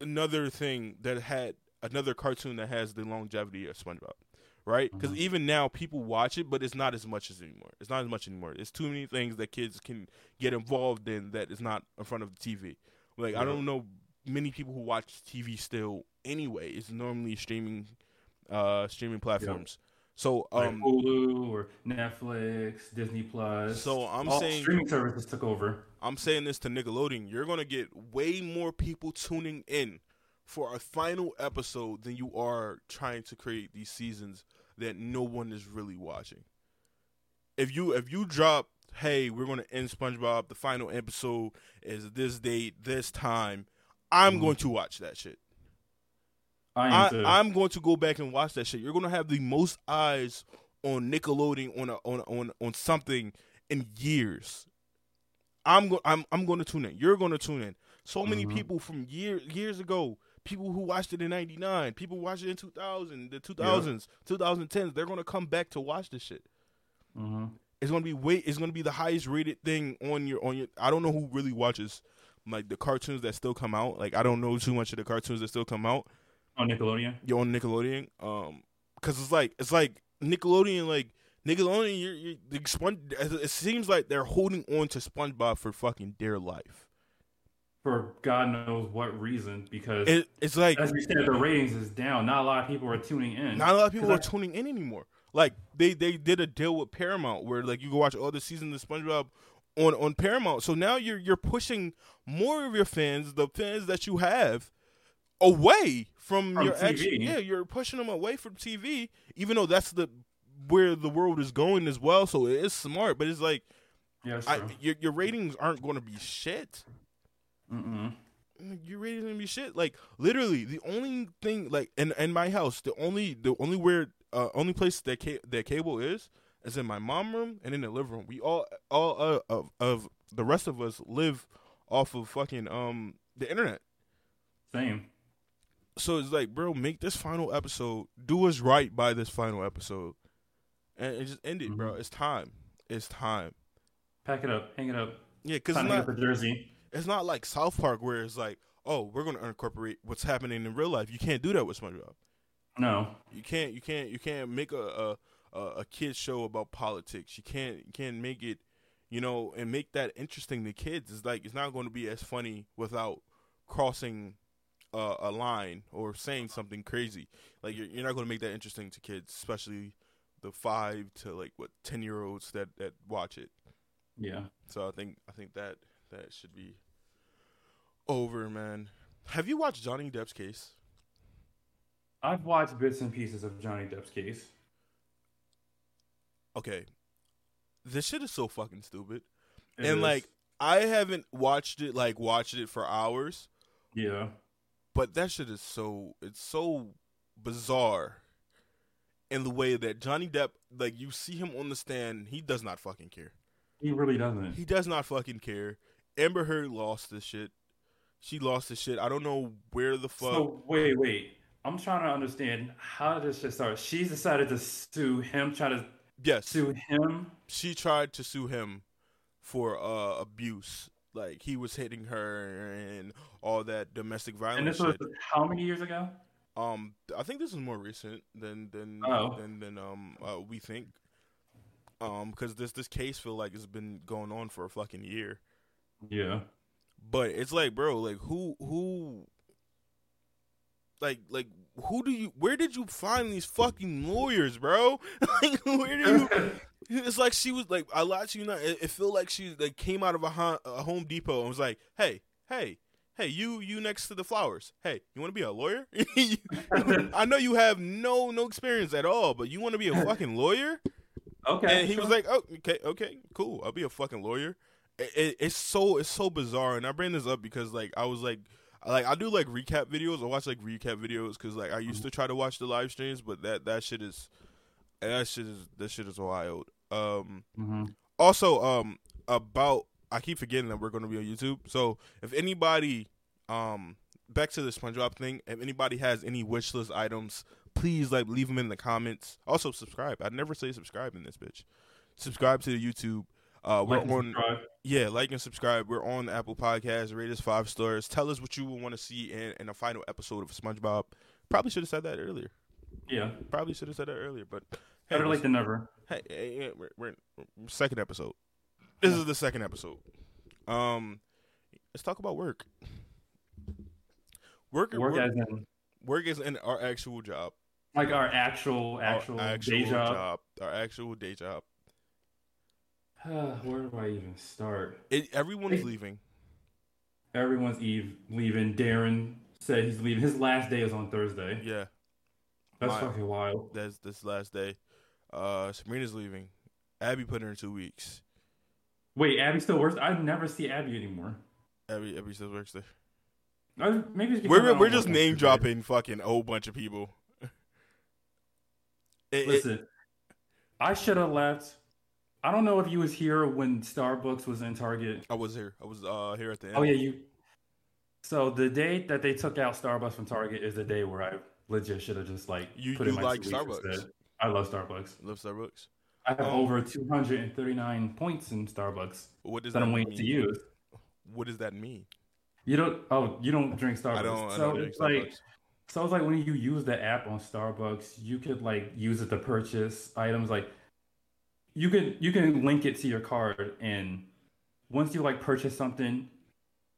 another thing that had another cartoon that has the longevity of SpongeBob, right? Because Mhm. even now people watch it, but it's not as much as anymore. It's not as much anymore. It's too many things that kids can get involved in that is not in front of the TV. Like I don't know many people who watch TV still anyway. It's normally streaming, uh, streaming platforms. So like um, Hulu or Netflix, Disney Plus. So I'm saying- streaming services took over. I'm saying this to Nickelodeon. You're gonna get way more people tuning in for a final episode than you are trying to create these seasons that no one is really watching. If you if you drop, hey, we're gonna end SpongeBob. The final episode is this date, this time. I'm Mhm. going to watch that shit. I am I. I'm going to go back and watch that shit. You're gonna have the most eyes on Nickelodeon on a, on on on something in years. I'm go- I'm I'm going to tune in. You're going to tune in. So many Mhm. people from year years ago, people who watched it in '99, people watched it in 2000, the 2000s, 2010s. They're going to come back to watch this shit. hmm It's going to be way. It's going to be the highest rated thing on your on your. I don't know who really watches like the cartoons that still come out. Like I don't know too much of the cartoons that still come out On Nickelodeon. you're on Nickelodeon. Um, because it's like it's like Nickelodeon, like Nickelodeon. You're, you're the Spon- It seems like they're holding on to SpongeBob for fucking dear life. For God knows what reason, because It, it's like as we said, the ratings is down. Not a lot of people are tuning in. not a lot of people are 'Cause tuning in anymore. Like they they did a deal with Paramount where like you can watch all the seasons of SpongeBob on on Paramount. So now you're you're pushing more of your fans, the fans that you have, away from, From your TV. yeah, you're pushing them away from TV, even though that's the where the world is going as well. So it is smart, but it's like yeah, I, your your ratings aren't going to be shit. Mm-mm. Your ratings gonna be shit. Like literally, the only thing like in in my house, the only the only where uh, only place that ca- that cable is is in my mom room and in the living room. We all all uh, of of the rest of us live off of fucking um the internet. Same. So it's like, bro, make this final episode. Do us right by this final episode, and, and just end it, bro. Mhm. It's time. It's time. Pack it up. Hang it up. Yeah, because Time it's not the jersey. it's not like South Park where it's like, oh, we're gonna incorporate what's happening in real life. You can't do that with SpongeBob. No. You can't. You can't. You can't make a a, a, a kid show about politics. You can't. You can't make it. You know, and make that interesting to kids. It's like it's not going to be as funny without crossing uh, a line or saying something crazy. Like you're, you're not going to make that interesting to kids, especially the five to like what ten year olds that that watch it. Yeah. So I think I think that that should be over, man. Have you watched Johnny Depp's case? I've watched bits and pieces of Johnny Depp's case. Okay, this shit is so fucking stupid. It and is- like I haven't watched it like watched it for hours, yeah. But that shit is so it's so bizarre in the way that Johnny Depp like you see him on the stand, he does not fucking care. He really doesn't. He does not fucking care. Amber Heard lost this shit. She lost this shit. I don't know where the fuck. So wait, wait. I'm trying to understand how did this shit start? She's decided to sue him, try to yes, sue him. she tried to sue him for uh, abuse. Like he was hitting her and all that domestic violence. And this was shit. how many years ago? Um, I think this is more recent than than Oh. than, than um uh, we think. Um, because this this case feel like it's been going on for a fucking year. Yeah. But it's like, bro, like who who like like who do you where did you find these fucking lawyers, bro? [laughs] like where do you It's like she was like I lied to you not. It, it feel like she like came out of a, Hon- a Home Depot and was like, "Hey, hey, hey, you you next to the flowers. Hey, you want to be a lawyer? [laughs] I know you have no no experience at all, but you want to be a fucking lawyer?" okay. And he was like, "Oh, okay, okay, cool. I'll be a fucking lawyer." It, it, it's so it's so bizarre, and I bring this up because like I was like. Like I do like recap videos. I watch like recap videos because like I used to try to watch the live streams, but that that shit is that shit is that shit is wild. Um, Mhm. also um about I keep forgetting that we're going to be on YouTube. So if anybody um back to the SpongeBob thing, if anybody has any wish list items, please like leave them in the comments. Also subscribe. I never say subscribe in this bitch. Subscribe to the YouTube. Uh, we're Like on subscribe. yeah, like and subscribe. We're on Apple Podcasts. Rate us five stars. Tell us what you would want to see in, in a final episode of SpongeBob. Probably should have said that earlier. Yeah, Probably should have said that earlier, but hey, better late than never. hey, hey, we're, we're in second episode. This is the second episode. Um, let's talk about work. Work, Work work, as in work is in our actual job. like our actual actual, our day job. Our actual day job. [sighs] Where do I even start? It, everyone's Hey. leaving. Everyone's Eve leaving. Darren said he's leaving. His last day is on Thursday. Yeah, That's Wow. fucking wild. that's this last day. Uh, Sabrina's leaving. Abby put her in two weeks. Wait, Abby still works. I never see Abby anymore. Abby, Abby still works there. I, maybe We're we're just name dropping fucking a whole bunch of people. [laughs] It- it- Listen, I should have left. I don't know if you was here when Starbucks was in Target. I was here. I was uh here at the end. Oh yeah, you. So the day that they took out Starbucks from Target is the day where I legit should have just like You- put in my like Starbucks? instead. I love Starbucks. Love Starbucks. I have Um, over 239 points in Starbucks What does that that I'm mean? waiting to use. What does that mean? You don't. Oh, you don't drink Starbucks. I don't. I so don't drink it's like. Starbucks. So it's like when you use the app on Starbucks, you could like use it to purchase items. Like you can you can link it to your card, and once you like purchase something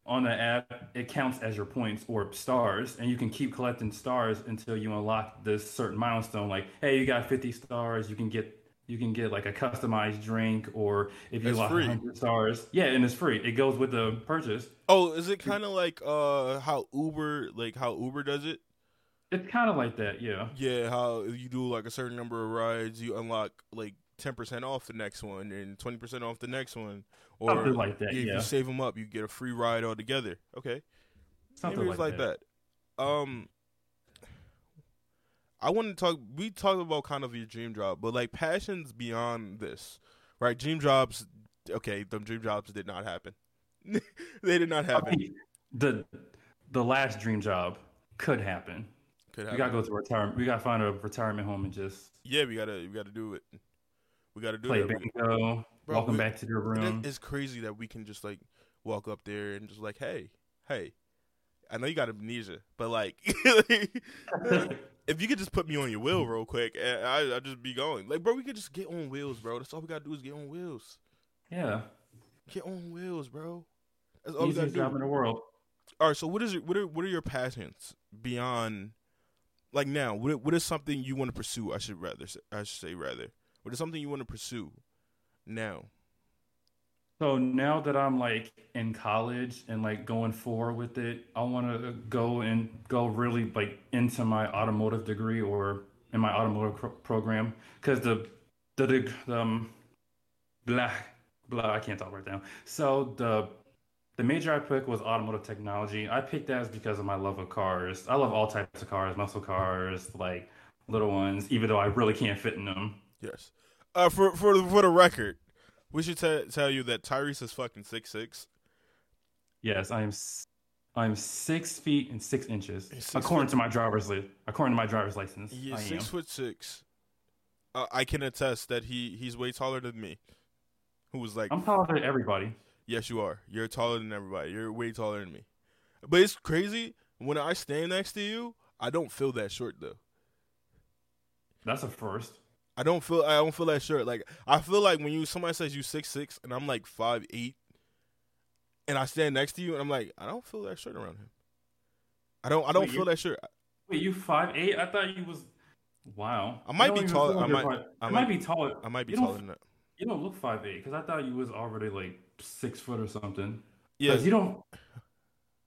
on the app, it counts as your points or stars, and you can keep collecting stars until you unlock this certain milestone. Like, hey, you got 50 stars, you can get you can get like a customized drink, or if you It's lock 100 stars, yeah, and it's free. It goes with the purchase. Oh, is it kind of like uh how Uber like how Uber does it? It's kind of like that, yeah. Yeah, how you do like a certain number of rides, you unlock like ten percent off the next one and twenty percent off the next one, or Something like that, if yeah. you save them up, you get a free ride altogether. Okay, Something maybe it's like that. Um, I want to talk. We talked about kind of your dream job, but like passions beyond this, right? Dream jobs. Okay, the dream jobs did not happen. [laughs] they did not happen. Okay, the the last dream job could happen. Could We gotta go to retirement. We gotta find a retirement home and just Yeah, we gotta we gotta do it. We gotta do play it. We- bingo. Bro, welcome we- back to your room. it- It's crazy that we can just like walk up there and just like, hey, hey, I know you got amnesia, but like, [laughs] if you could just put me on your wheel real quick, and I I just be going. Like, bro, we could just get on wheels, bro. That's all we gotta do is get on wheels. yeah, Get on wheels, bro. That's all we easiest gotta job in the world. All right, so what is it? What are what are your passions beyond? Like now, what what is something you want to pursue? I should rather say, I should say rather. Is something you want to pursue now? So now that I'm like in college and like going forward with it, I want to go and go really like into my automotive degree or in my automotive pro- program because the the, the the, um blah blah I can't talk right now. So the the major I picked was automotive technology. I picked that because of my love of cars. I love all types of cars, muscle cars, like little ones, even though I really can't fit in them. Yes. Uh, for for the, for the record, we should te- tell you that Tyrese is fucking six six. Yes, I am. s- I'm six feet and six inches, six according to my driver's li- according to my driver's license. He I is six am. foot six. Uh, I can attest that he he's way taller than me. Who was like, I'm taller than everybody. yes, you are. You're taller than everybody. You're way taller than me. But it's crazy when I stand next to you. I don't feel that short though. That's a first. I don't feel I don't feel that short. Like I feel like when you somebody says you six six and I'm like five eight, and I stand next to you and I'm like I don't feel that short around him. I don't I don't Wait, feel you- that short. Wait, you five eight? I thought you was. Wow. I might be taller- I might- I might- be taller. I might be You taller than that. You don't look five eight because I thought you was already like six foot or something. Yeah, you don't.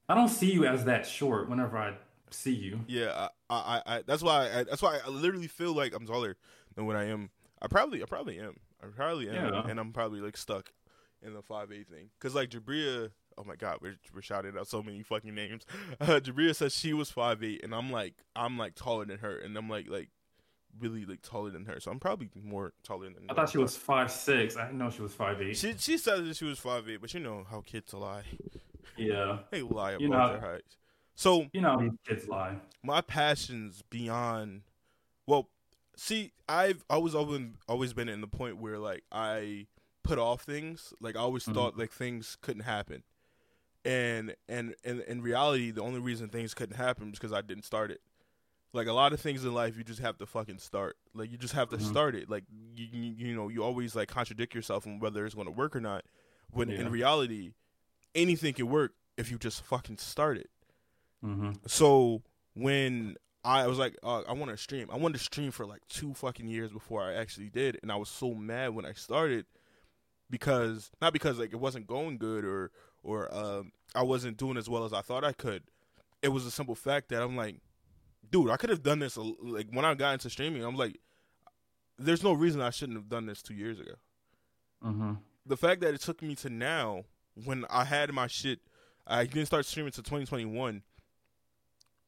I don't see you as that short. Whenever I see you, yeah. I, I, I that's why I, that's why I literally feel like I'm taller than what I am. I probably I probably am. I probably am, Yeah. and I'm probably like stuck in the five eight thing. Cause like Jabria, oh my god, we're we're shouting out so many fucking names. [laughs] Uh, Jabria says she was five eight, and I'm like I'm like taller than her, and I'm like like really like taller than her. So I'm probably more taller than. I thought she was five six. I didn't know she was five eight. She she said that she was five eight, but you know how kids lie. yeah, [laughs] They lie about You know- their heights. So you know how kids lie. my passions beyond well see i've always always always been in the point where like i put off things. Like I always Mhm. thought like things couldn't happen, and and and in reality, the only reason things couldn't happen is because I didn't start it. Like a lot of things in life, you just have to fucking start. Like you just have to Mhm. start it. Like you, you you know you always like contradict yourself on whether it's going to work or not. When in reality, anything can work if you just fucking start it. hmm So when I was like, uh, I want to stream. I wanted to stream for like two fucking years before I actually did, and I was so mad when I started because not because like it wasn't going good or or um, I wasn't doing as well as I thought I could. It was a simple fact that I'm like, dude, I could have done this. Like when I got into streaming, I'm like, there's no reason I shouldn't have done this two years ago hmm the fact that it took me to now when I had my shit, I didn't start streaming to 2021.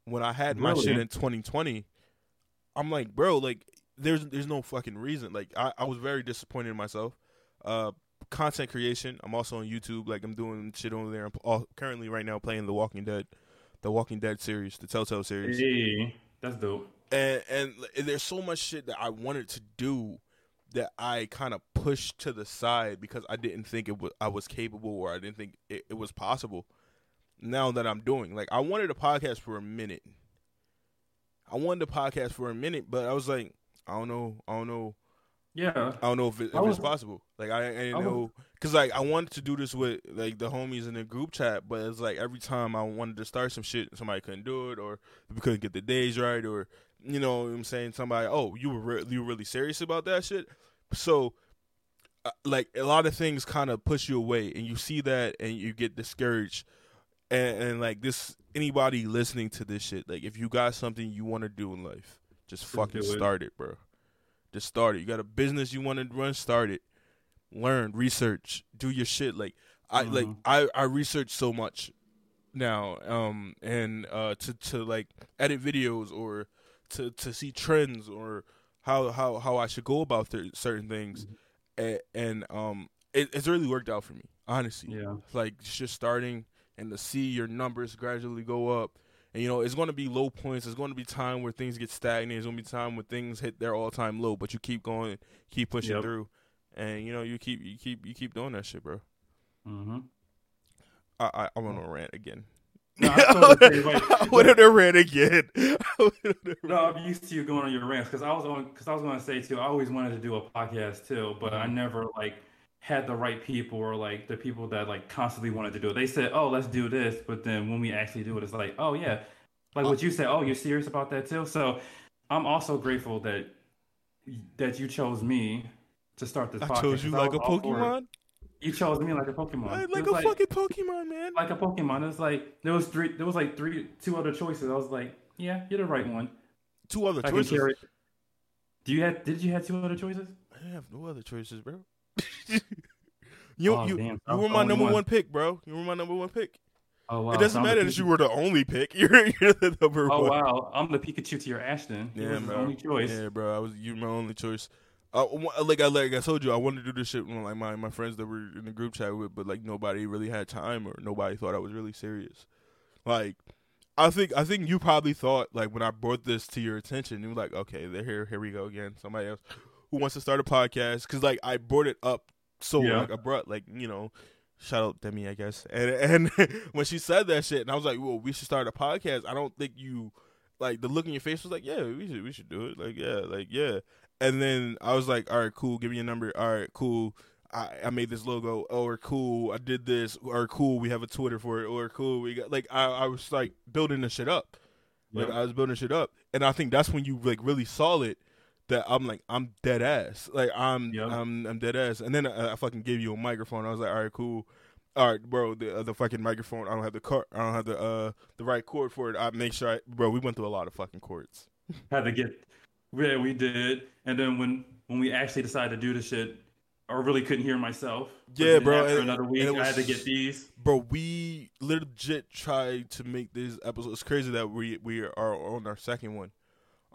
When I had my Really? shit in 2020, I'm like, bro, like there's there's no fucking reason. Like I, I was very disappointed in myself. Uh, content creation. I'm also on YouTube. Like I'm doing shit over there. I'm all, currently right now playing The Walking Dead, the Walking Dead series, the Telltale series Hey, that's dope. and and there's so much shit that I wanted to do that I kind of pushed to the side because I didn't think it was I was capable or I didn't think it, it was possible. Now that I'm doing, like, I wanted a podcast for a minute. I wanted a podcast for a minute, but I was like, I don't know, I don't know, Yeah. I don't know if, it, if it's possible. Like I, I didn't I know because like I wanted to do this with like the homies in the group chat, but it's like every time I wanted to start some shit, somebody couldn't do it, or we couldn't get the days right, or you know what I'm saying somebody, oh, you were re- you were really serious about that shit. So uh, like a lot of things kind of push you away, and you see that, and you get discouraged. And, and like this, anybody listening to this shit, like if you got something you want to do in life, just fucking start it, bro. Just start it. You got a business you want to run, start it. Learn, research, do your shit. Like I like Mhm. I I research so much now, um, and uh, to to like edit videos or to to see trends or how how how I should go about th- certain things, and, and um, it, it's really worked out for me, honestly Yeah. like just starting and to see your numbers gradually go up. And you know, it's going to be low points. It's going to be time where things get stagnant. There's going to be time when things hit their all-time low, but you keep going, keep pushing Yep. through. And you know, you keep you keep you keep doing that shit, bro. hmm I I, I a rant again. No, I [laughs] totally like- I on a rant again. [laughs] I went on a No. I'm used to you going on your rants because I was on because I was going to say too. I always wanted to do a podcast too, but I Mhm. never like had the right people or like the people that like constantly wanted to do it. They said, "Oh, let's do this," but then when we actually do it, it's like, "Oh yeah," like what you said. Oh, you're serious about that too. So I'm also grateful that that you chose me to start this I podcast. chose you like a was all for it. Pokemon. You chose me like a Pokemon. Like, It like a fucking Pokemon, man. like a Pokemon. It was like there was three. There was like three, two other choices. I was like, yeah, you're the right one. Two other I choices. Do you have? Did you have two other choices? I have no other choices, bro. [laughs] you Oh, you, damn. you were my number one. one pick, bro. You were my number one pick. Oh wow. it doesn't I'm matter that you were the only pick. [laughs] You're you're the number Oh one. wow, I'm the Pikachu to your Ashton. Yeah, bro. only choice. Yeah, bro. I was you my only choice. Uh, like I like I told you, I wanted to do this shit with like my my friends that were in the group chat with, but like nobody really had time or nobody thought I was really serious. Like, I think I think you probably thought like when I brought this to your attention, you were like, okay, there here here we go again. Somebody else who wants to start a podcast because like I brought it up so Yeah. like I brought like you know. Shout out Demi, I guess. And [laughs] and when she said that shit, and I was like, "Well, we should start a podcast." I don't think you like the look in your face was like, "Yeah, we should, we should do it." Like, yeah, like yeah. And then I was like, "All right, cool. Give me your number. All right, cool. I, I made this logo. Or cool. I did this. Or cool. We have a Twitter for it. Or cool. We got like I, I was like building the shit up. Like Yep. I was building shit up, and I think that's when you like really saw it. That I'm like I'm dead ass. Like I'm Yep. I'm I'm dead ass. And then I, I fucking gave you a microphone. I was like, all right, cool. All right, bro. The uh, the fucking microphone. I don't have the cord. I don't have the uh the right cord for it. I make sure, I, bro. We went through a lot of fucking cords. Had to get. Yeah, we did. And then when when we actually decided to do the shit, I really couldn't hear myself. Yeah, bro, After and- another week, it I had to get these. Bro, we legit tried to make this episode. It's crazy that we we are on our second one.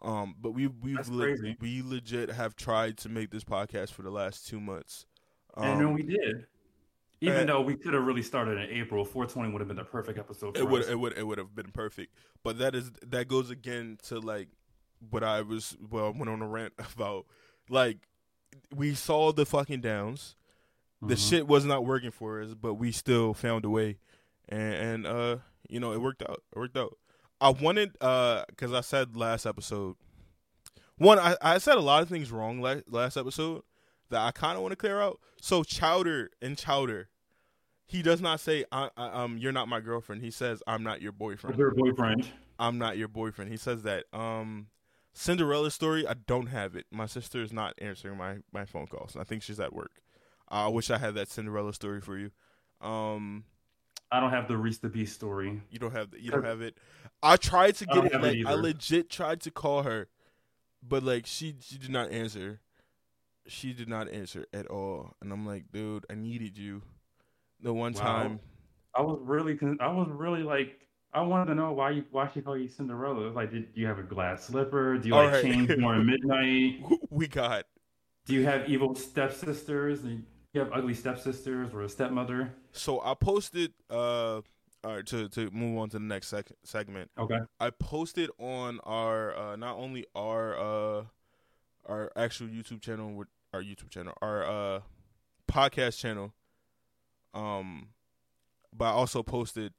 Um, but we we le- we legit have tried to make this podcast for the last two months. Um, and then we did. Even and- though we could have really started in April, 420 would have been the perfect episode for it would us. it would it would have been perfect. But that is that goes again to like what I was well I went on a rant [laughs] about. Like we saw the fucking downs, the Mhm. shit was not working for us, but we still found a way, and, and uh, you know, it worked out. It worked out. I wanted uh, because I said last episode, one I, I said a lot of things wrong la- last episode that I kind of want to clear out. So Chowder and Chowder, he does not say I, I, um you're not my girlfriend. He says I'm not your boyfriend. Her boyfriend. I'm not your boyfriend. He says that. Um, Cinderella story. I don't have it. My sister is not answering my my phone calls. I think she's at work. I wish I had that Cinderella story for you. Um, I don't have the Reese the Beast story. you don't have the, you don't have it. I tried to get it. have it Like I legit tried to call her, but like she she did not answer. She did not answer at all, and I'm like, dude, I needed you. The one Wow. time, I was really, I was really like, I wanted to know why you, why she called you Cinderella. It was like, did you have a glass slipper? Do you All like right. change more at [laughs] midnight? we got Do you have evil stepsisters? Do you have ugly stepsisters or a stepmother? So I posted uh all right to to move on to the next sec- segment. Okay. I posted on our uh not only our uh our actual YouTube channel with our YouTube channel, our uh podcast channel um but I also posted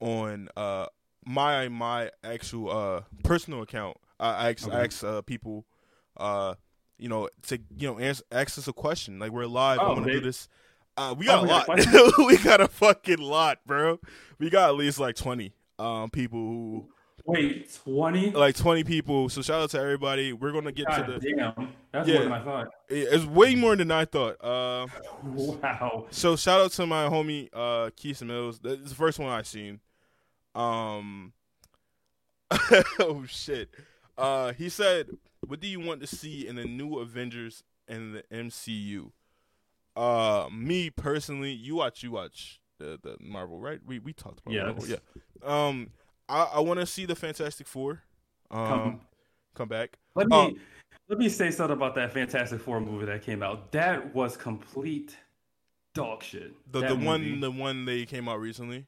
on uh my my actual uh personal account. I I asked, I Okay. asked uh people uh you know to you know ask, ask us a question. Like we're live. I Oh, want to do this. Uh, we Oh, got we a lot. [laughs] we got a fucking lot, bro. We got at least like twenty um people who Wait, 20? like twenty people. So shout out to everybody. We're gonna get God to the. damn. That's Yeah. more than I thought. It's way more than I thought. Uh, [laughs] Wow. so shout out to my homie uh Keith Mills. That's the first one I seen. Um [laughs] oh shit. Uh he said, What do you want to see in the new Avengers and the MCU? Uh me personally, you watch you watch the, the Marvel, right? We we talked about Yes. Marvel. Yeah. Um I, I wanna see the Fantastic Four. Um Come- come back. Let me Oh. let me say something about that Fantastic Four movie that came out. That was complete dog shit. The That the movie. one the one they came out recently.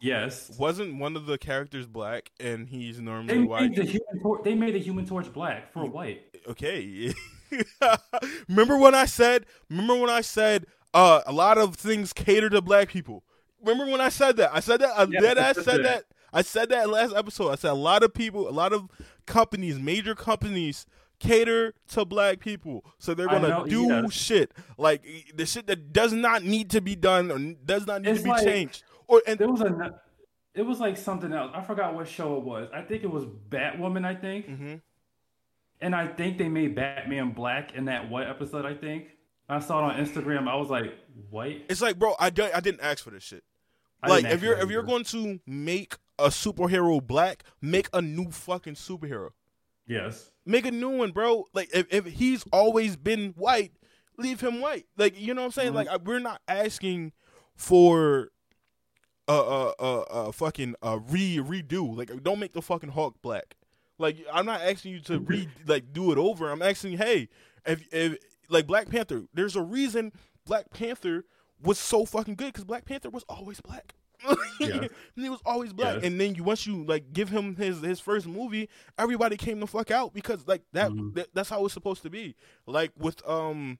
Yes. Wasn't one of the characters black and he's They normally made white? the human tor- they made the Human Torch black for white. okay. [laughs] remember when I said? Remember when I said uh, a lot of things cater to black people? Remember when I said that? I said that. I Yeah, dead ass said that. I said that last episode. I said a lot of people, a lot of companies, major companies cater to black people, so they're gonna know, do yes. shit like the shit that does not need to be done or does not need It's to be like- changed. Or and There was a it was like something else. I forgot what show it was. I think it was Batwoman, I think. Mhm. And I think they made Batman black in that what episode, I think. I saw it on Instagram. I was like, "What?" it's like, bro, I don't, I didn't ask for this shit. I like if you're if you're going to make a superhero black, make a new fucking superhero. Yes. Make a new one, bro. Like if, if he's always been white, leave him white. Like you know what I'm saying? Mhm. Like we're not asking for a a a, a fucking uh re redo. Like don't make the fucking Hulk black. Like I'm not asking you to re like do it over. I'm asking, hey, if if like Black Panther, there's a reason Black Panther was so fucking good because Black Panther was always black. [laughs] Yeah. he was always black, and then you once you like give him his his first movie, everybody came the fuck out because like that, Mhm. that that's how it's supposed to be. Like with um,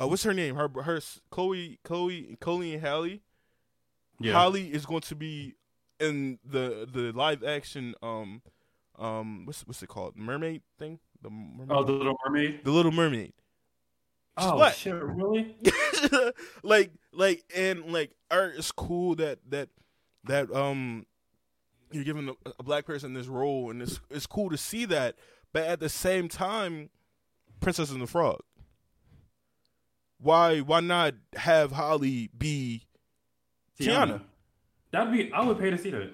uh, what's her name? Her her Chloe Chloe Chloe and Halle. Yeah. Halle is going to be in the the live action um um what's what's it called mermaid thing the mermaid, Oh, the Little Mermaid. the Little Mermaid. She's Oh black. shit! Really? [laughs] like like and like art is cool that that that um you're giving a, a black person this role and it's it's cool to see that but at the same time princess and the frog why why not have Halle be Tiana. That'd be. I would pay to see that.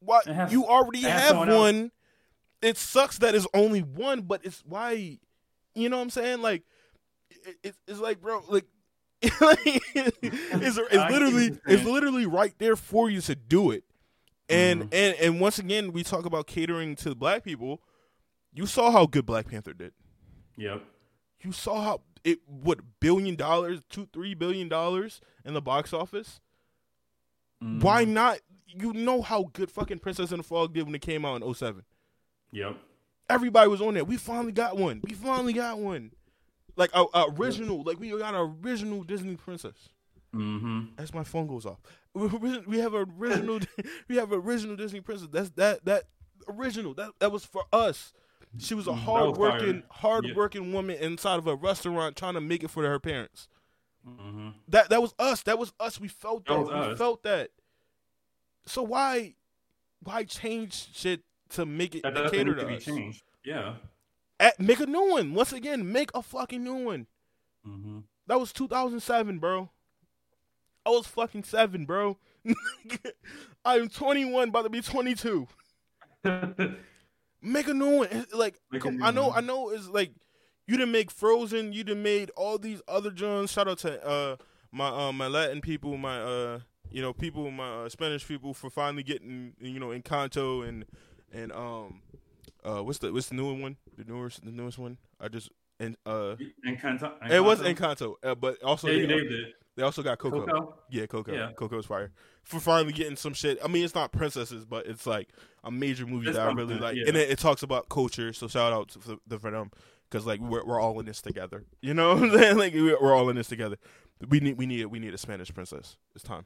why It has- you already it has have someone else. one it sucks that it's only one but it's why you know what i'm saying like it, it, it's like bro like [laughs] it's, [laughs] it's literally it's literally right there for you to do it and Mhm. and and once again we talk about catering to black people you saw how good black panther did Yep. you saw how it what billion dollars two three billion dollars in the box office Mhm. why not you know how good fucking princess and the frog did when it came out in 07 Yep. everybody was on there we finally got one we finally got one like a, a original like we got an original disney princess Mm-hmm. As my phone goes off, we, have original. we have [laughs] original Disney princess. That's that that original. That that was for us. She was a Mm, was hard working, hard working woman inside of a restaurant trying to make it for her parents. Mm-hmm. That that was us. That was us. We felt that. That we us. felt that. So why why change shit to make it That doesn't cater to to be us? changed. Yeah. At, make a new one. Once again, make a fucking new one. Mm-hmm. That was 2007, bro. I was fucking seven, bro. [laughs] I'm 21, about to be 22. [laughs] Make a new one. Like, a new I know, one. I know. It's like you didn't make Frozen. You didn't made all these other Johns. Shout out to uh my uh, my Latin people, my uh you know people, my uh, Spanish people for finally getting you know Encanto and and um uh what's the what's the newer one? The newest the newest one. I just and uh Encanto. it was Encanto? Encanto, uh, but also Yeah, they, named they also got Coco. Coco. Yeah, Coco. Yeah. Coco's fire. For finally getting some shit. I mean, it's not princesses, but it's like a major movie It's that I really like, yeah. and it, it talks about culture. So shout out to, for, for them because like we're we're all in this together. You know, [laughs] what I'm saying? like we're we're all in this together. We need we need we need a Spanish princess. It's time.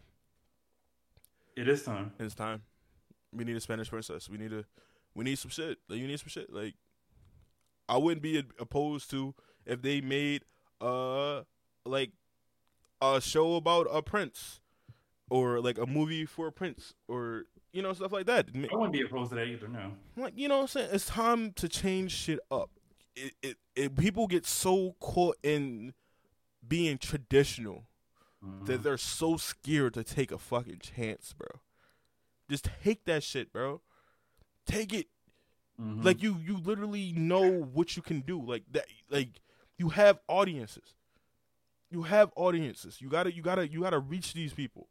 It is time. It's time. We need a Spanish princess. We need a we need some shit. Like you need some shit. Like I wouldn't be opposed to if they made uh like a show about a prince or like a movie for a prince or you know stuff like that. I wouldn't be opposed to that either. No. Like you know what I'm saying? It's time to change shit up. It it, it people get so caught in being traditional Mhm. that they're so scared to take a fucking chance, bro. Just take that shit, bro. Take it. Mhm. Like you you literally know what you can do. Like that like you have audiences. You have audiences. You gotta you gotta you gotta reach these people.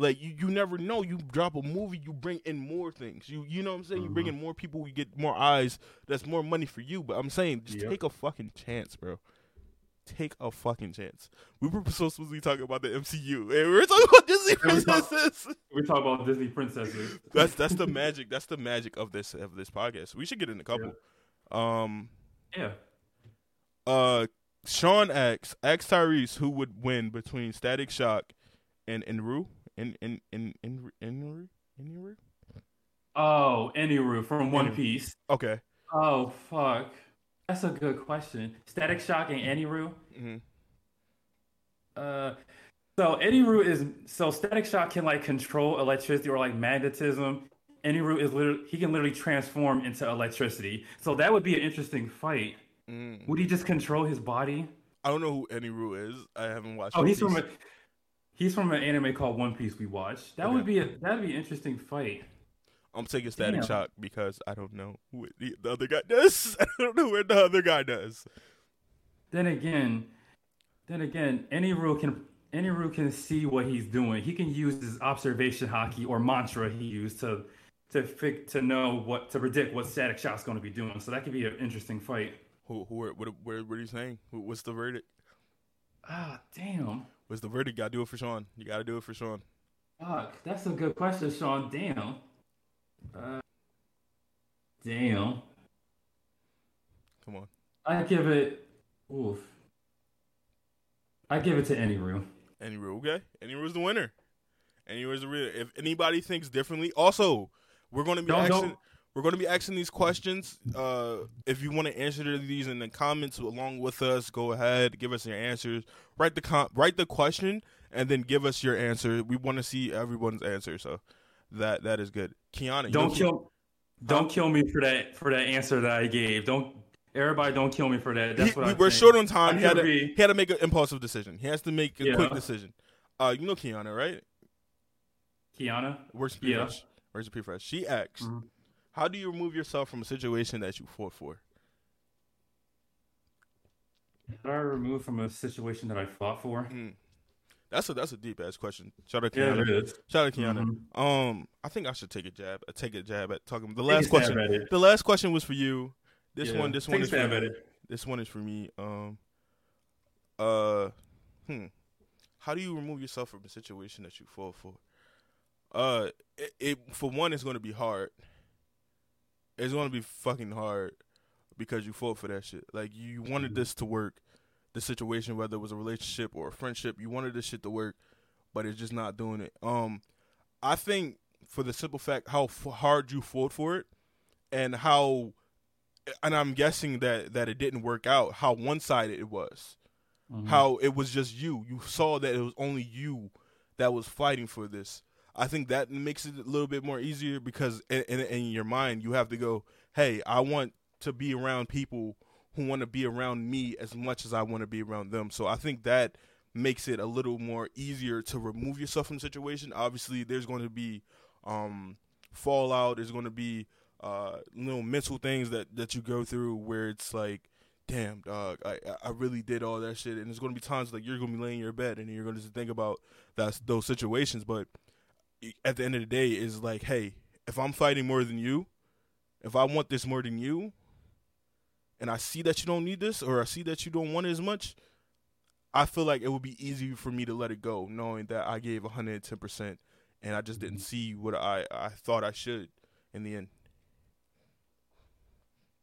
Like you, you never know. You drop a movie, you bring in more things. You you know what I'm saying? You bring in more people, you get more eyes. That's more money for you. But I'm saying just Yep. take a fucking chance, bro. Take a fucking chance. We were supposed to be talking about the MCU, and we are talking about Disney Yeah, princesses. we talk about Disney princesses. That's that's the magic. That's the magic of this of this podcast. We should get in a couple. Um, Yeah. uh, Sean asks, ask Tyrese who would win between Static Shock and Eneru. In in in in Eneru Eneru. Oh, Eneru from One Piece. Okay. Oh fuck. That's a good question. Static Shock and Eneru. hmm Uh, so Eneru is so Static Shock can like control electricity or like magnetism. Eneru is literally he can literally transform into electricity. So that would be an interesting fight. Mm. Would he just control his body? I don't know who Eneru is. I haven't watched. Oh, he's from a he's from an anime called One Piece we watched. That would be a that'd be an interesting fight. I'm taking Static Damn. Shock because I don't know who the, the other guy does. [laughs] I don't know where the other guy does. Then again, then again, Eneru can Eneru can see what he's doing. He can use his observation Haki or mantra he used to to fig, to know what to predict what Static Shock's going to be doing. So that could be an interesting fight. Who who what what, what are you saying? What's the verdict? Ah, damn. What's the verdict? Got to do it for Sean. You got to do it for Sean. Fuck, that's a good question, Sean. Damn. Uh, damn. Come on. I give it. Oof. I give it to Eneru. Any rule, okay? Eneru's the winner. Any rule's the real. If anybody thinks differently, also we're going to be Don't- asking. don't- We're going to be asking these questions. Uh, if you want to answer these in the comments along with us, go ahead, give us your answers. Write the com- write the question, and then give us your answer. We want to see everyone's answer, so that that is good. Kiana, Don't know- kill. Don't kill me for that for that answer that I gave. Don't everybody don't kill me for that. That's He- what we I'm were saying. short on time. He had, to, he had to make an impulsive decision. He has to make a Yeah. quick decision. Uh, you know Kiana, right? Kiana. Where's the Yeah. fresh? Where's the fresh? She asks, Mhm. "How do you remove yourself from a situation that you fought for?" Did I remove from a situation that I fought for? Mm. That's a that's a deep ass question. Shout out Kiana. Yeah, Kiana. it is. Shout out Kiana. Mhm. Um, I think I should take a jab. uh, Take a jab at talking. The last question. The last question was for you. This Yeah, one. This take one is for me. This one is for me. Um. Uh. Hmm. How do you remove yourself from a situation that you fall for? Uh, it, it for one, it's going to be hard. It's to be fucking hard because you fought for that shit. Like you wanted this to work. the situation, whether it was a relationship or a friendship. You wanted this shit to work, but it's just not doing it. Um, I think for the simple fact how f- hard you fought for it, and how, and I'm guessing that that it didn't work out. How one sided it was. Mhm. How it was just you. You saw that it was only you that was fighting for this. I think that makes it a little bit more easier because in, in, in your mind you have to go, hey, I want to be around people who want to be around me as much as I want to be around them. So I think that makes it a little more easier to remove yourself from the situation. Obviously, there's going to be um, fallout. There's going to be uh, little mental things that that you go through where it's like, damn, dog, I I really did all that shit. And there's going to be times like you're going to be laying in your bed and you're going to think about that those situations. But at the end of the day, is like, hey, if I'm fighting more than you, if I want this more than you, and I see that you don't need this or I see that you don't want it as much, I feel like it would be easy for me to let it go, knowing that I gave 110% and I just didn't see what I, I thought I should in the end.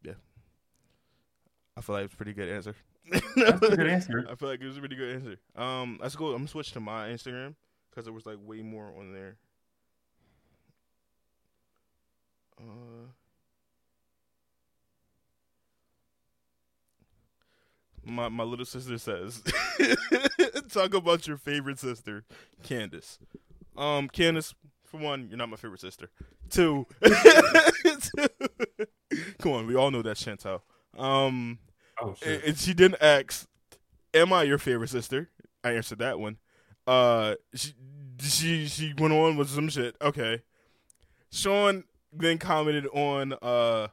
Yeah. I feel like it's a pretty good answer. That's a good [laughs] answer. I feel like it was a pretty good answer. Um, let's go. I'm gonna switch to my Instagram because there was like way more on there. Uh, my my little sister says, [laughs] "Talk about your favorite sister, Candace." Um, Candace, for one, you're not my favorite sister. Two, two [laughs] come on, we all know that Chantel. Um, Oh and, and she didn't ask, "Am I your favorite sister?" I answered that one. Uh, she she she went on with some shit. Okay, Sean then commented on uh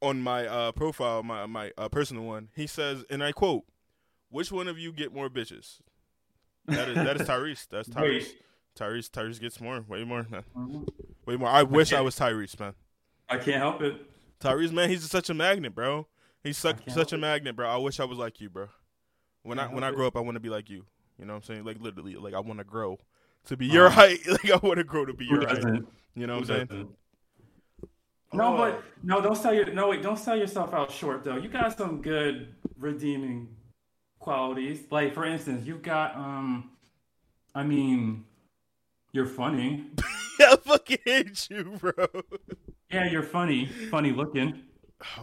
on my uh profile, my my uh, personal one. He says, and I quote, "Which one of you get more bitches?" That is that is [laughs] Tyrese. That's Tyrese. Wait. Tyrese Tyrese gets more, way more, man. Mhm. way more. I wish I can't- was Tyrese, man. I can't help it. Tyrese, man, he's such a magnet, bro. He's such such a it. magnet, bro. I wish I was like you, bro. When I Can't when I grow up, I want to be like you. You know what I'm saying? Like literally, like I want to grow to be Uh, your [laughs] height. Like I want to grow to be your height. You know what I'm saying? No, but no, don't sell your no wait, don't sell yourself out short though. You got some good redeeming qualities. Like for instance, you got um I mean you're funny. [laughs] I fucking hate you, bro. Yeah, you're funny. Funny looking.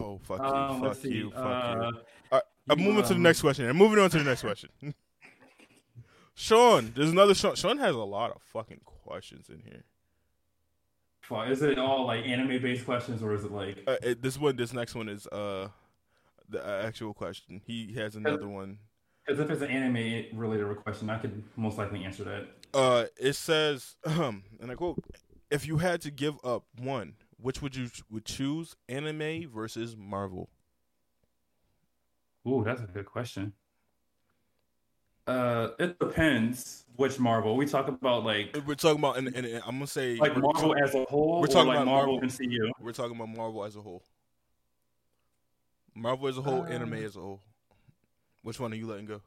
Oh fuck Um, you, let's fuck you, fuck uh, you. I'm you, moving to the um, next question. I'm moving on to the next question. [laughs] Sean, there's another Sean. Sean has a lot of fucking questions in here. Is it all like anime based questions or is it like Uh, it, this one, this next one is uh the uh, actual question. He has another one. because if it's an anime related question, I could most likely answer that. Uh, it says, um, and I quote: "If you had to give up one, which would you would choose? Anime versus Marvel." Ooh, that's a good question. Uh, it depends which Marvel. We talk about like We're talking about, and, and, and I'm gonna say, like Marvel as a whole, we're or talking like about Marvel. MCU. we're talking about Marvel as a whole. Marvel as a whole, anime Uh, as a whole. Which one are you letting go?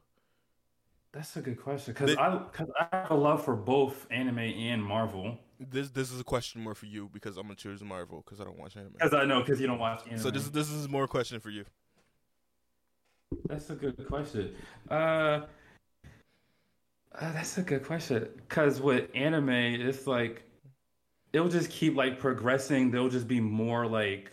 That's a good question because I because I have a love for both anime and Marvel. This this is a question more for you because I'm gonna choose Marvel because I don't watch anime. Because I know because you don't watch anime. So this this is more a question for you. That's a good question. Uh, uh, that's a good question. Cause with anime, it's like it'll just keep like progressing. There'll just be more like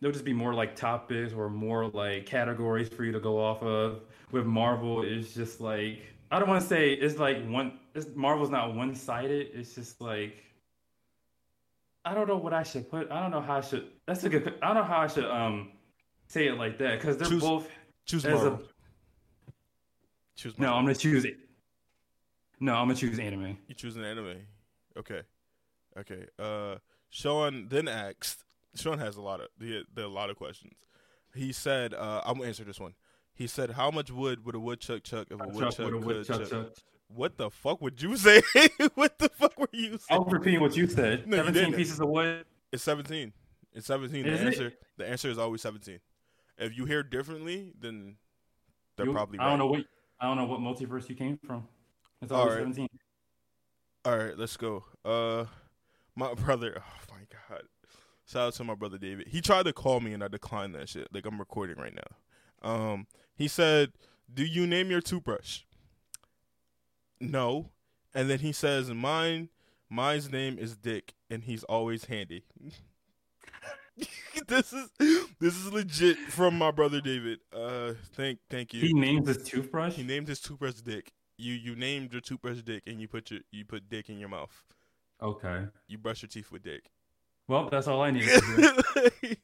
there'll just be more like topics or more like categories for you to go off of. With Marvel, it's just like I don't want to say it's like one. It's, Marvel's not one sided. It's just like I don't know what I should put. I don't know how I should. That's a good. I don't know how I should um say it like that because they're Choose- both. Choose As a- Marvel. choose No, I'm gonna choose it. No, I'm gonna choose anime. You choose an anime. Okay. Okay. Uh Sean then asked Sean has a lot of the there are a lot of questions. He said, uh I'm gonna answer this one. He said, How much wood would a woodchuck chuck if a Chuck woodchuck with a could woodchuck chuck? chuck. What the fuck would you say? [laughs] what the fuck were you saying? I saying? was repeating what you said. No, 17 didn't. pieces of wood. It's seventeen. It's seventeen. Is the it? answer the answer is always seventeen. If you hear differently, then they're You- probably I don't know what I don't know what multiverse you came from. It's always Alright. 17. All right, let's go. Uh, my [laughs] brother. Oh my god! Shout out to my brother David. He tried to call me and I declined that shit. Like I'm recording right now. Um, he said, Do you name your toothbrush? No. And then he says, Mine mine's name is Dick and he's always handy. [laughs] this is this is legit from my brother David. Uh thank thank you. He named his toothbrush? He named his toothbrush Dick. You you named your toothbrush Dick and you put your you put Dick in your mouth. Okay. You brush your teeth with Dick. Well, that's all I need. [laughs]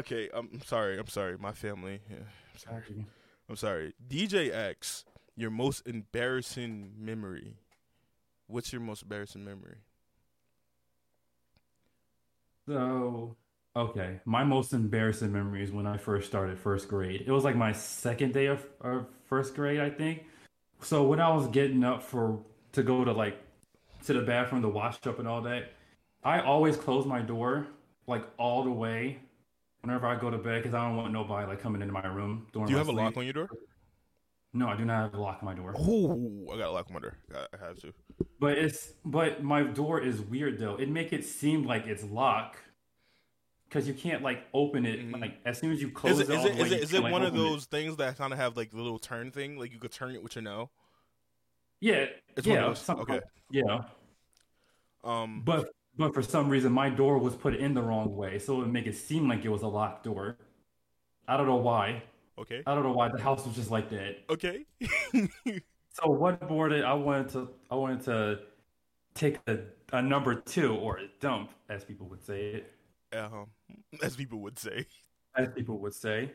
okay, I'm sorry. I'm sorry. My family. Yeah, I'm sorry. I'm sorry. DJ X, your most embarrassing memory. What's your most embarrassing memory? So, okay, my most embarrassing memory is when I first started first grade. It was like my second day of, of first grade, I think. So when I was getting up for to go to like to the bathroom to wash up and all that, I always close my door like all the way whenever I go to bed because I don't want nobody like coming into my room. Do you have sleep. a lock on your door? No, I do not have a lock on my door. Oh, I got a lock on my door. I have to. But it's but my door is weird though. It make it seem like it's locked because you can't like open it mm-hmm. like as soon as you close is it. Is it, is it, is it like, one of those it. things that kind of have like the little turn thing, like you could turn it with your nail? Yeah, it's yeah, okay, yeah. Um, but but for some reason my door was put in the wrong way, so it would make it seem like it was a locked door. I don't know why. Okay. I don't know why the house was just like that. Okay. [laughs] so what board I wanted to I wanted to take a, a number two or a dump, as people would say it. Uh-huh. [laughs] As people would say. As people would say.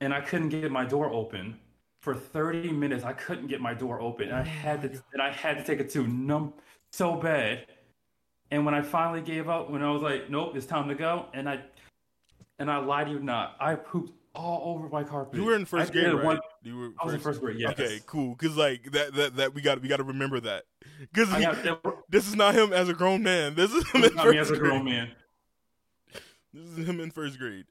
And I couldn't get my door open. For 30 minutes I couldn't get my door open. And I had to and I had to take it to num so bad. And when I finally gave up, when I was like, nope, it's time to go, and I and I lied to you not, I pooped all over my carpet. You were in first grade, right? One, you were. First, I was in first grade. Yes. Okay, cool. Because like that, that, that we got, we got to remember that. Because [laughs] this is not him as a grown man. This is him in first as a grown man. This is him in first grade.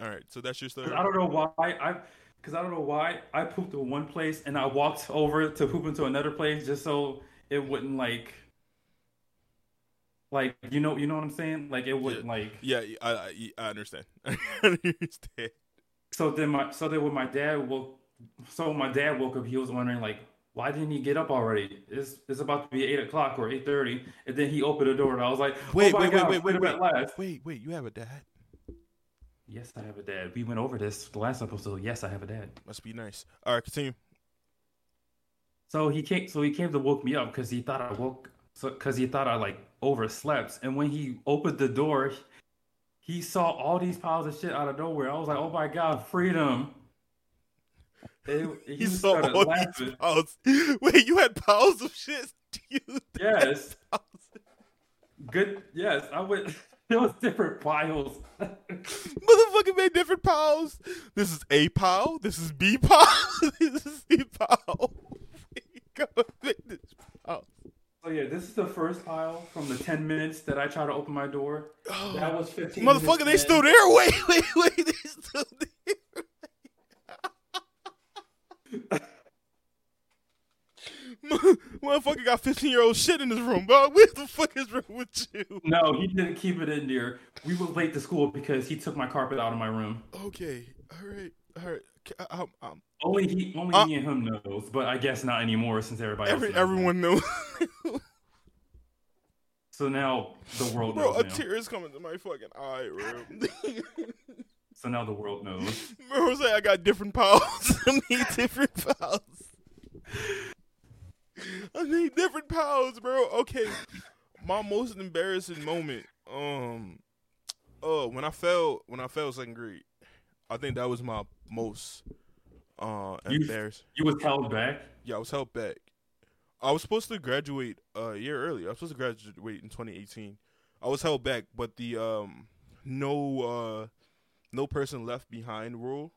All right, so that's your story. I don't know why I, because I don't know why I pooped in one place and I walked [laughs] over to poop into another place just so it wouldn't like like you know, you know what I'm saying? Like it wouldn't yeah. like. Yeah, I, I, I understand. [laughs] I understand. So then my so then when my dad woke, so my dad woke up, he was wondering like, why didn't he get up already? It's it's about to be eight o'clock or eight thirty, and then he opened the door, and I was like, wait, oh wait, God, wait, wait, wait, wait, wait, wait, you have a dad? Yes, I have a dad. We went over this the last episode. Yes, I have a dad. Must be nice. All right, continue. So he came. So he came to woke me up because he thought I woke. So because he thought I like overslept. And when he opened the door, he saw all these piles of shit out of nowhere. I was like, oh my God, freedom. It, [laughs] he, he saw all laughing. these piles. Wait, you had piles of shit? [laughs] yes. Good. Yes, I went. [laughs] It was different piles. Motherfucker made different piles. This is A pile. This is B pile. this is C pile. Go make this pile. Oh yeah, this is the first pile from the ten minutes that I try to open my door. Oh, [gasps] that was fifteen. Motherfucker, they still there. Wait, wait, wait, they still there. [laughs] Motherfucker got fifteen year old shit in his room, bro. [laughs] What the fuck is wrong with you? No, he didn't keep it in there. We were late to school because he took my carpet out of my room. Okay, all right, all right. Um, um, only he, only uh, me and him knows, but I guess not anymore since everybody. Every, knows everyone knows. so now the world bro, a tear is coming to my fucking eye, bro. [laughs] so now the world knows. [laughs] Say I got different powers. [laughs] I need different powers. I need different powers, bro. Okay, my most embarrassing moment. Um, oh, when I fell, when I fell second grade. I think that was my most uh embarrassed. You, was held back. Yeah, I was held back. I was supposed to graduate uh, a year earlier. I was supposed to graduate in 2018. I was held back, but the um no uh no person left behind rule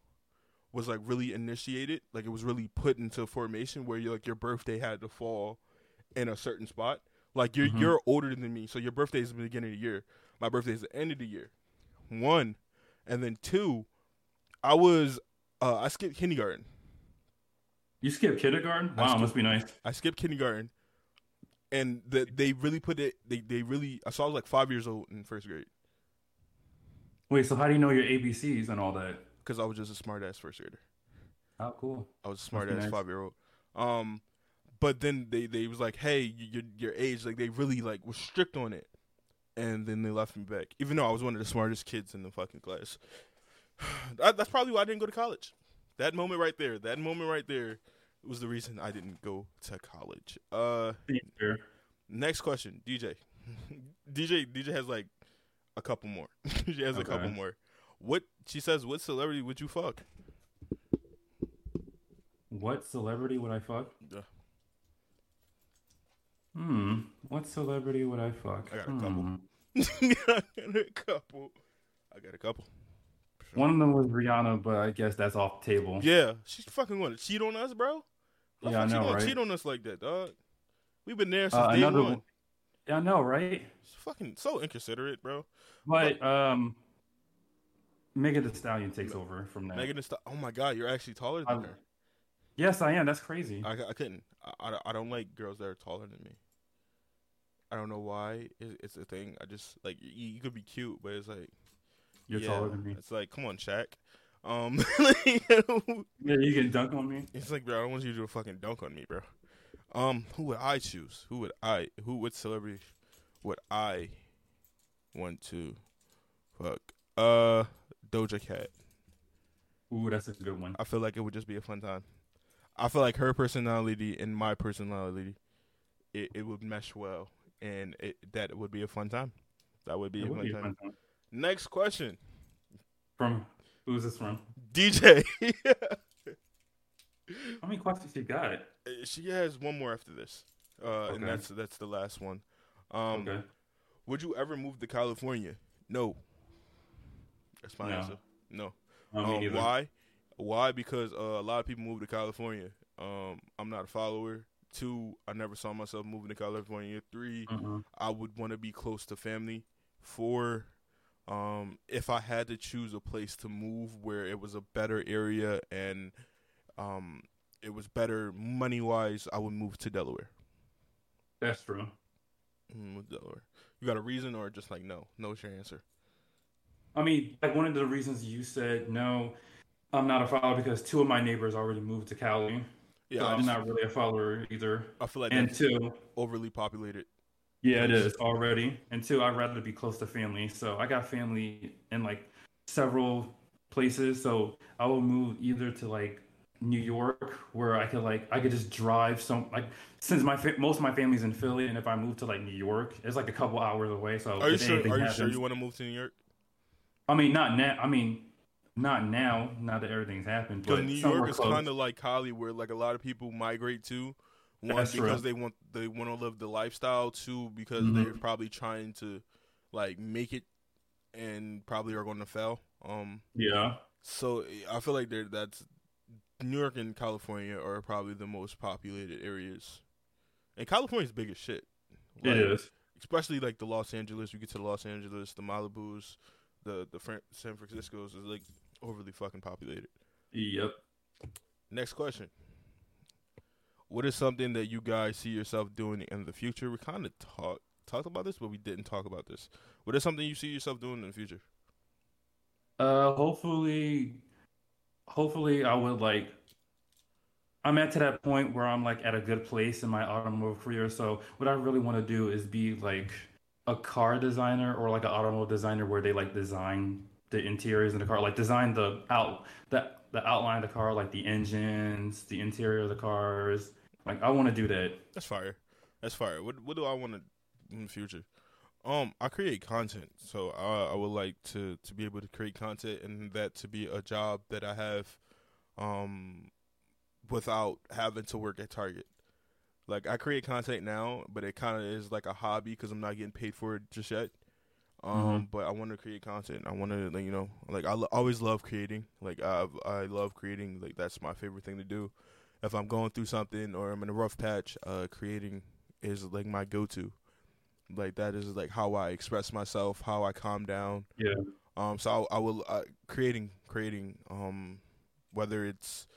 was like really initiated. Like it was really put into formation where you like your birthday had to fall in a certain spot. Like you're mm-hmm. you're older than me, so your birthday is the beginning of the year. My birthday is the end of the year. One, and then two, I was uh, I skipped kindergarten. You skipped kindergarten? Wow, skipped, must be nice. I skipped kindergarten, and the, they really put it. They they really. I saw I was like five years old in first grade. Wait, so how do you know your ABCs and all that? Because I was just a smart ass first grader. Oh, cool. I was a smart ass nice. five year old. Um, but then they they was like, hey, your your age, like they really like was strict on it, and then they left me back, even though I was one of the smartest kids in the fucking class. [sighs] that, that's probably why I didn't go to college. That moment right there, that moment right there, was the reason I didn't go to college. Uh, next question, DJ. DJ DJ has like a couple more. [laughs] she has a couple more. What she says? What celebrity would you fuck? What celebrity would I fuck? Yeah. Hmm. What celebrity would I fuck? I got a couple. Hmm. [laughs] I got a couple. I got a couple. One of them was Rihanna, but I guess that's off the table. Yeah, she's fucking going to cheat on us, bro. How Yeah, I know, gonna right? cheat on us like that, dog? We've been there since Uh, day another one. I know, right? It's fucking so inconsiderate, bro. But um, Megan Thee Stallion takes over from that. Megan Thee Stallion. Oh my god, you're actually taller than I- her. Yes, I am. That's crazy. I, I couldn't. I, I, don't like girls that are taller than me. I don't know why. It, it's a thing. I just like you, you could be cute, but it's like You're yeah, taller than me. It's like, come on, Shaq. Um, [laughs] [laughs] Yeah, you can dunk on me. it's like, bro, I don't want you to do a fucking dunk on me, bro. Um, who would I choose? Who would I? Who? What celebrity would I want to fuck? Uh, Doja Cat. Ooh, that's a good one. I feel like it would just be a fun time. I feel like her personality and my personality, it, it would mesh well, and it, that would be a fun time. That would be a would fun be a fun time. Next question, From who's this from? DJ. [laughs] How many questions she got? she has one more after this, uh, and that's that's the last one. Um, okay. Would you ever move to California? No. That's my No. answer. No. Um, why? Why? Because uh, a lot of people move to California. Um, I'm not a follower. Two, I never saw myself moving to California. Three, Uh-uh. I would want to be close to family. Four, um, if I had to choose a place to move where it was a better area and um, it was better money wise, I would move to Delaware. That's true. Mm, with Delaware. You got a reason or just like no? No is your answer. I mean, like one of the reasons you said no, I'm not a follower because two of my neighbors already moved to Cali. Yeah, so I'm just- not really a follower either. I feel like And two, overly populated. yeah, it is already. And two, I'd rather be close to family. So I got family in like several places. So I will move either to like New York, where I could like I could just drive some like since my fa- most of my family's in Philly, and if I move to like New York, it's like a couple hours away. So Are you sure? Are you happens, sure you want to move to New York? I mean, not now. I mean, not now. Not that everything's happened, Because but New York is kind of like where like a lot of people migrate to. One That's true. because they want they want to live the lifestyle. Two because Mhm. they're probably trying to like make it, and probably are going to fail. Um, yeah. so I feel like that's New York and California are probably the most populated areas, and California's big as shit. It Like, is. especially like the Los Angeles. You get to Los Angeles, the Malibus, the the Fran- San Francisco's is like overly fucking populated. Yep. Next question. What is something that you guys see yourself doing in the future? We kind of talked talked about this, but we didn't talk about this. What is something you see yourself doing in the future? Uh, hopefully, hopefully I would like. I'm at to that point where I'm like at a good place in my automotive career. So what I really want to do is be like a car designer or like an automobile designer where they like design the interiors in the car, like design the out the the outline of the car, like the engines, the interior of the cars. Like I want to do that. That's fire. That's fire. What what do I want to in the future? Um, I create content, so I, I would like to to be able to create content and that to be a job that I have, um, without having to work at Target. Like I create content now, but it kind of is like a hobby because I'm not getting paid for it just yet. Um, but I want to create content. I want to, like, you know, like I lo- always love creating. Like I I love creating. Like that's my favorite thing to do. If I'm going through something or I'm in a rough patch, uh, creating is like my go-to. Like that is like how I express myself, how I calm down. Yeah. Um. So I, I will uh, creating creating um, whether it's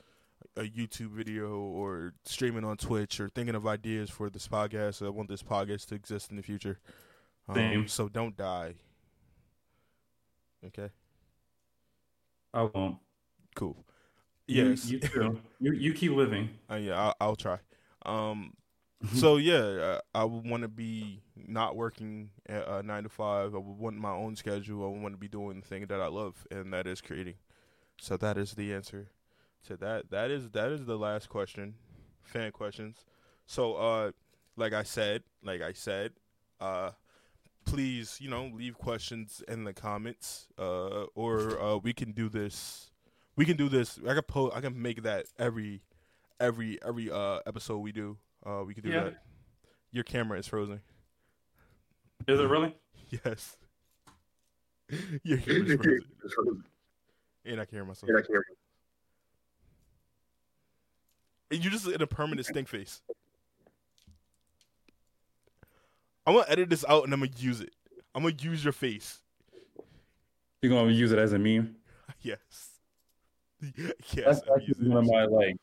a YouTube video or streaming on Twitch or thinking of ideas for this podcast. I want this podcast to exist in the future. Um, Same. So don't die. Okay. I won't. Cool. Yes. You, you [laughs] too. you you keep living. Uh, yeah, I'll, I'll try. Um, so yeah, I, I would want to be not working at uh, nine to five. I would want my own schedule. I would want to be doing the thing that I love, and that is creating. So that is the answer to that. That is that is the last question, fan questions. So uh, like I said, like I said, uh, please you know leave questions in the comments, uh, or uh, we can do this. We can do this. I can post. I can make that every every every uh episode we do. Uh, we can do Yeah. that. Your camera is frozen. Is it really? [laughs] Yes. [laughs] Your camera is [laughs] frozen. And I can hear myself. And I can hear you're just in a permanent stink face. I'm gonna edit this out and I'm gonna use it. I'm gonna use your face. You're gonna use it as a meme. Yes. Yes. That's I'm actually using one of my like,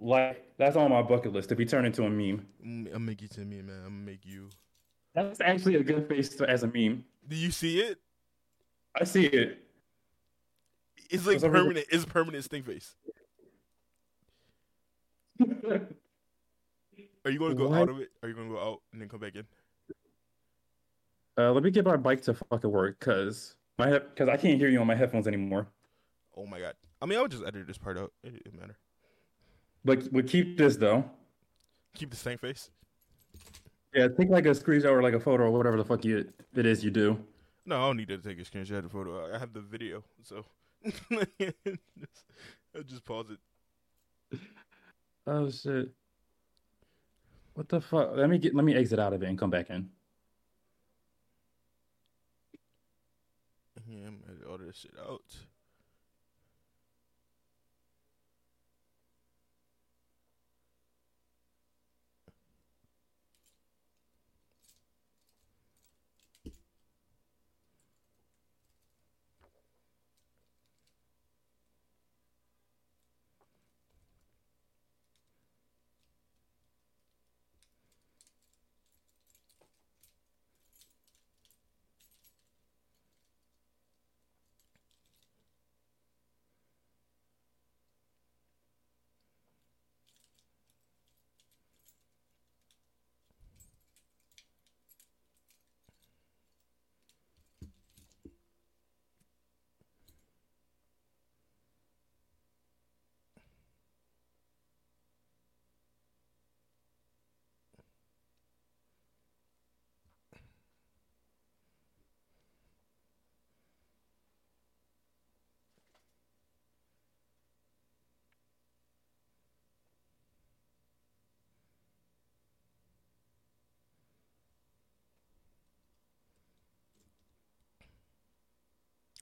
like that's on my bucket list to be turned into a meme. Mm, I'm gonna make you to me, man. I'm gonna make you. That's actually a good face to, as a meme. Do you see it? I see it. It's like For some reason- permanent. It's permanent stink face. [laughs] Are you gonna go What? out of it? Are you gonna go out and then come back in? Uh, let me get my bike to fucking work, cause my because I can't hear you on my headphones anymore. Oh my god. I mean, I would just edit this part out. It didn't matter. But we keep this though. Keep the same face. Yeah, take like a screenshot or like a photo or whatever the fuck you it is you do. No, I don't need to take a screenshot of photo. I have the video, so [laughs] I'll just pause it. Oh shit. What the fuck? Let me get let me exit out of it and come back in. Yeah, I'm gonna edit all this shit out.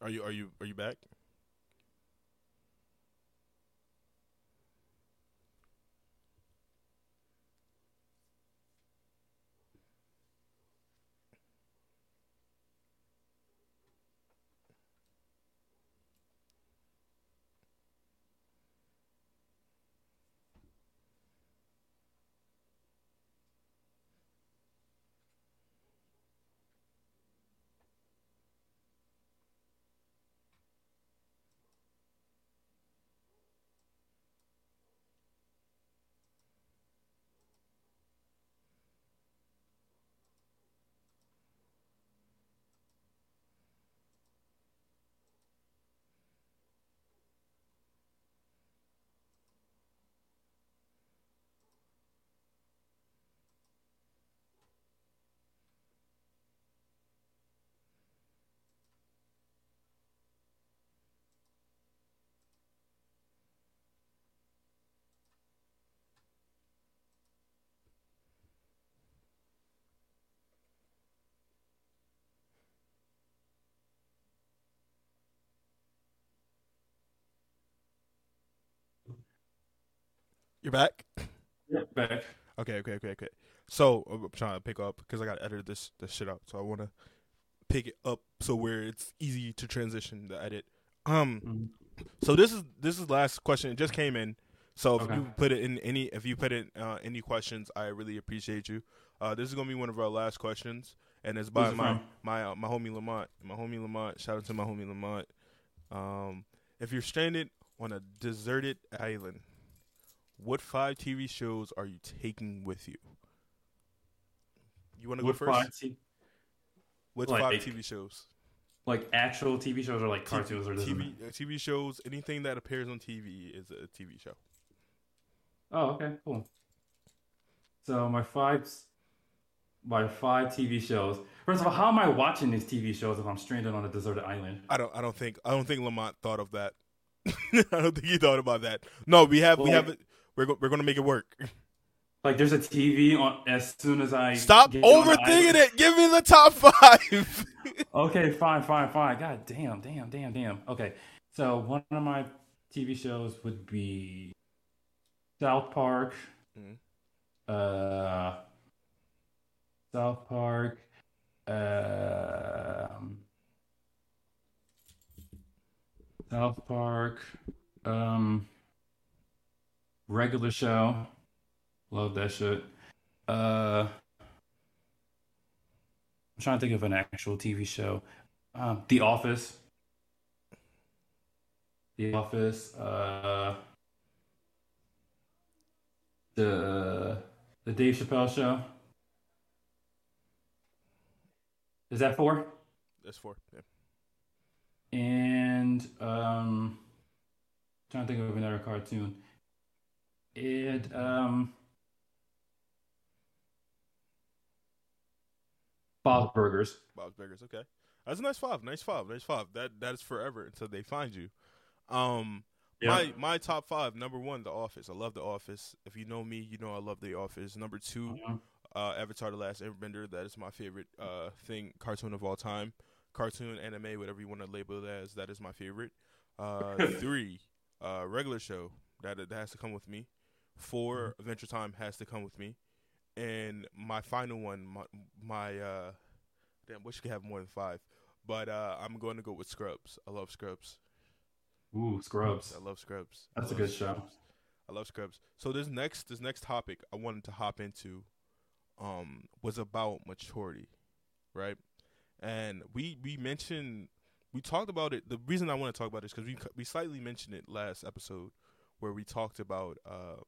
Are you are you are you back? You're back. Yeah, back. Okay, okay, okay, okay. So I'm trying to pick up because I got to edit this this shit out. So I want to pick it up so where it's easy to transition the edit. Um, Mhm. so this is this is the last question. It just came in. So if Okay. you put it in any, if you put in uh, any questions, I really appreciate you. Uh, this is gonna be one of our last questions, and it's by Who's my from? my uh, my homie Lamont. My homie Lamont. Shout out to my homie Lamont. Um, if you're stranded on a deserted island, what five TV shows are you taking with you? You want to go What first? five t- what like- five TV shows? like actual TV shows or like cartoons or TV, uh, TV shows, anything that appears on TV is a TV show. Oh, okay, cool. So my five, my five TV shows. First of all, how am I watching these TV shows if I'm stranded on a deserted island? I don't. I don't think. I don't think Lamont thought of that. [laughs] I don't think he thought about that. No, we have. we have. We're go, we're going to make it work. Like, there's a TV on as soon as I Stop get on the overthinking it. Give me the top five. [laughs] Okay, fine, fine, fine. God damn, damn, damn, damn. Okay, so one of my TV shows would be South Park. Mhm. Uh, South Park. Um, South Park. Um, regular show. Love that shit. Uh, I'm trying to think of an actual TV show. Um, The Office. The Office. Uh, the the Dave Chappelle Show. Is that four? That's four. Yeah. And um, trying to think of another cartoon. It um, Bob's Burgers. Bob's Burgers. Okay, that's a nice five. Nice five. Nice five. That that is forever until they find you. Um, my my top five. Number one, The Office. I love The Office. If you know me, you know I love The Office. Number two, Mhm. uh, Avatar: The Last Airbender. That is my favorite uh thing cartoon of all time. Cartoon, anime, whatever you want to label it as. That is my favorite. Uh, [laughs] three, uh, regular show. That that has to come with me. 4 Adventure Time has to come with me. And my final one, my my uh, damn, wish you could have more than five. But uh, I'm going to go with Scrubs. I love Scrubs. Ooh, Scrubs. I love Scrubs. That's I a love good show. I love Scrubs. So this next this next topic I wanted to hop into um was about maturity, right? And we we mentioned we talked about it. The reason I want to talk about this because we we slightly mentioned it last episode where we talked about uh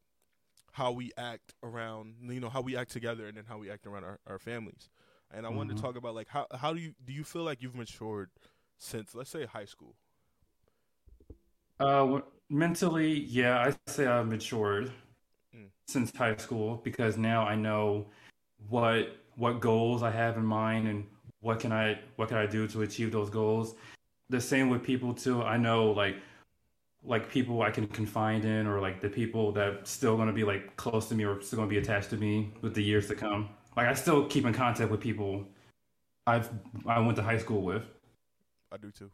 how we act around you know how we act together and then how we act around our, our families. And I wanted to Mhm. talk about like how how do you do you feel like you've matured since let's say high school? Uh, w- mentally, yeah, I say I've matured Mm. since high school because now I know what what goals I have in mind and what can I what can I do to achieve those goals. The same with people too. I know like like people I can confide in or like the people that still going to be like close to me or still going to be attached to me with the years to come. Like I still keep in contact with people I've I went to high school with. I do too.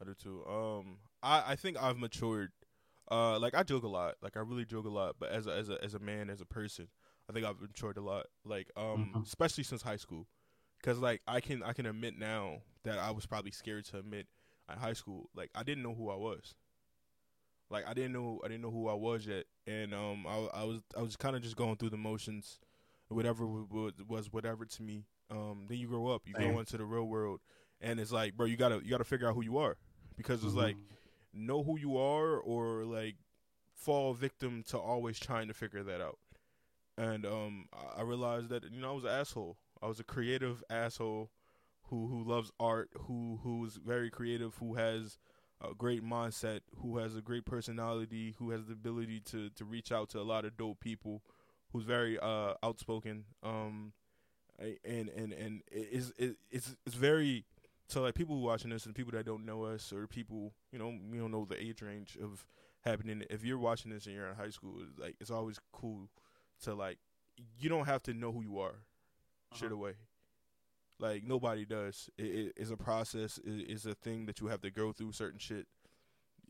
I do too. Um, I I think I've matured. Uh, like I joke a lot. Like I really joke a lot. But as a as a as a man, as a person, I think I've matured a lot. Like um, Mhm. especially since high school, because like I can I can admit now that I was probably scared to admit at high school. Like I didn't know who I was. Like I didn't know I didn't know who I was yet, and um, I I was I was kind of just going through the motions, whatever was whatever to me. Um, then you grow up, you Same. go into the real world, and it's like, bro, you gotta you gotta figure out who you are, because it's Mhm. like know who you are or like fall victim to always trying to figure that out. And um, I realized that you know I was an asshole. I was a creative asshole who who loves art, who who's very creative, who has a great mindset, who has a great personality, who has the ability to to reach out to a lot of dope people, who's very uh outspoken. Um, and and and it is it, it's it's very so like people who watching this and people that don't know us or people you know we don't know the age range of happening. If you're watching this and you're in high school, it's like it's always cool to like you don't have to know who you are straight away. Like nobody does. It, it, it's a process. It, it's a thing that you have to go through certain shit.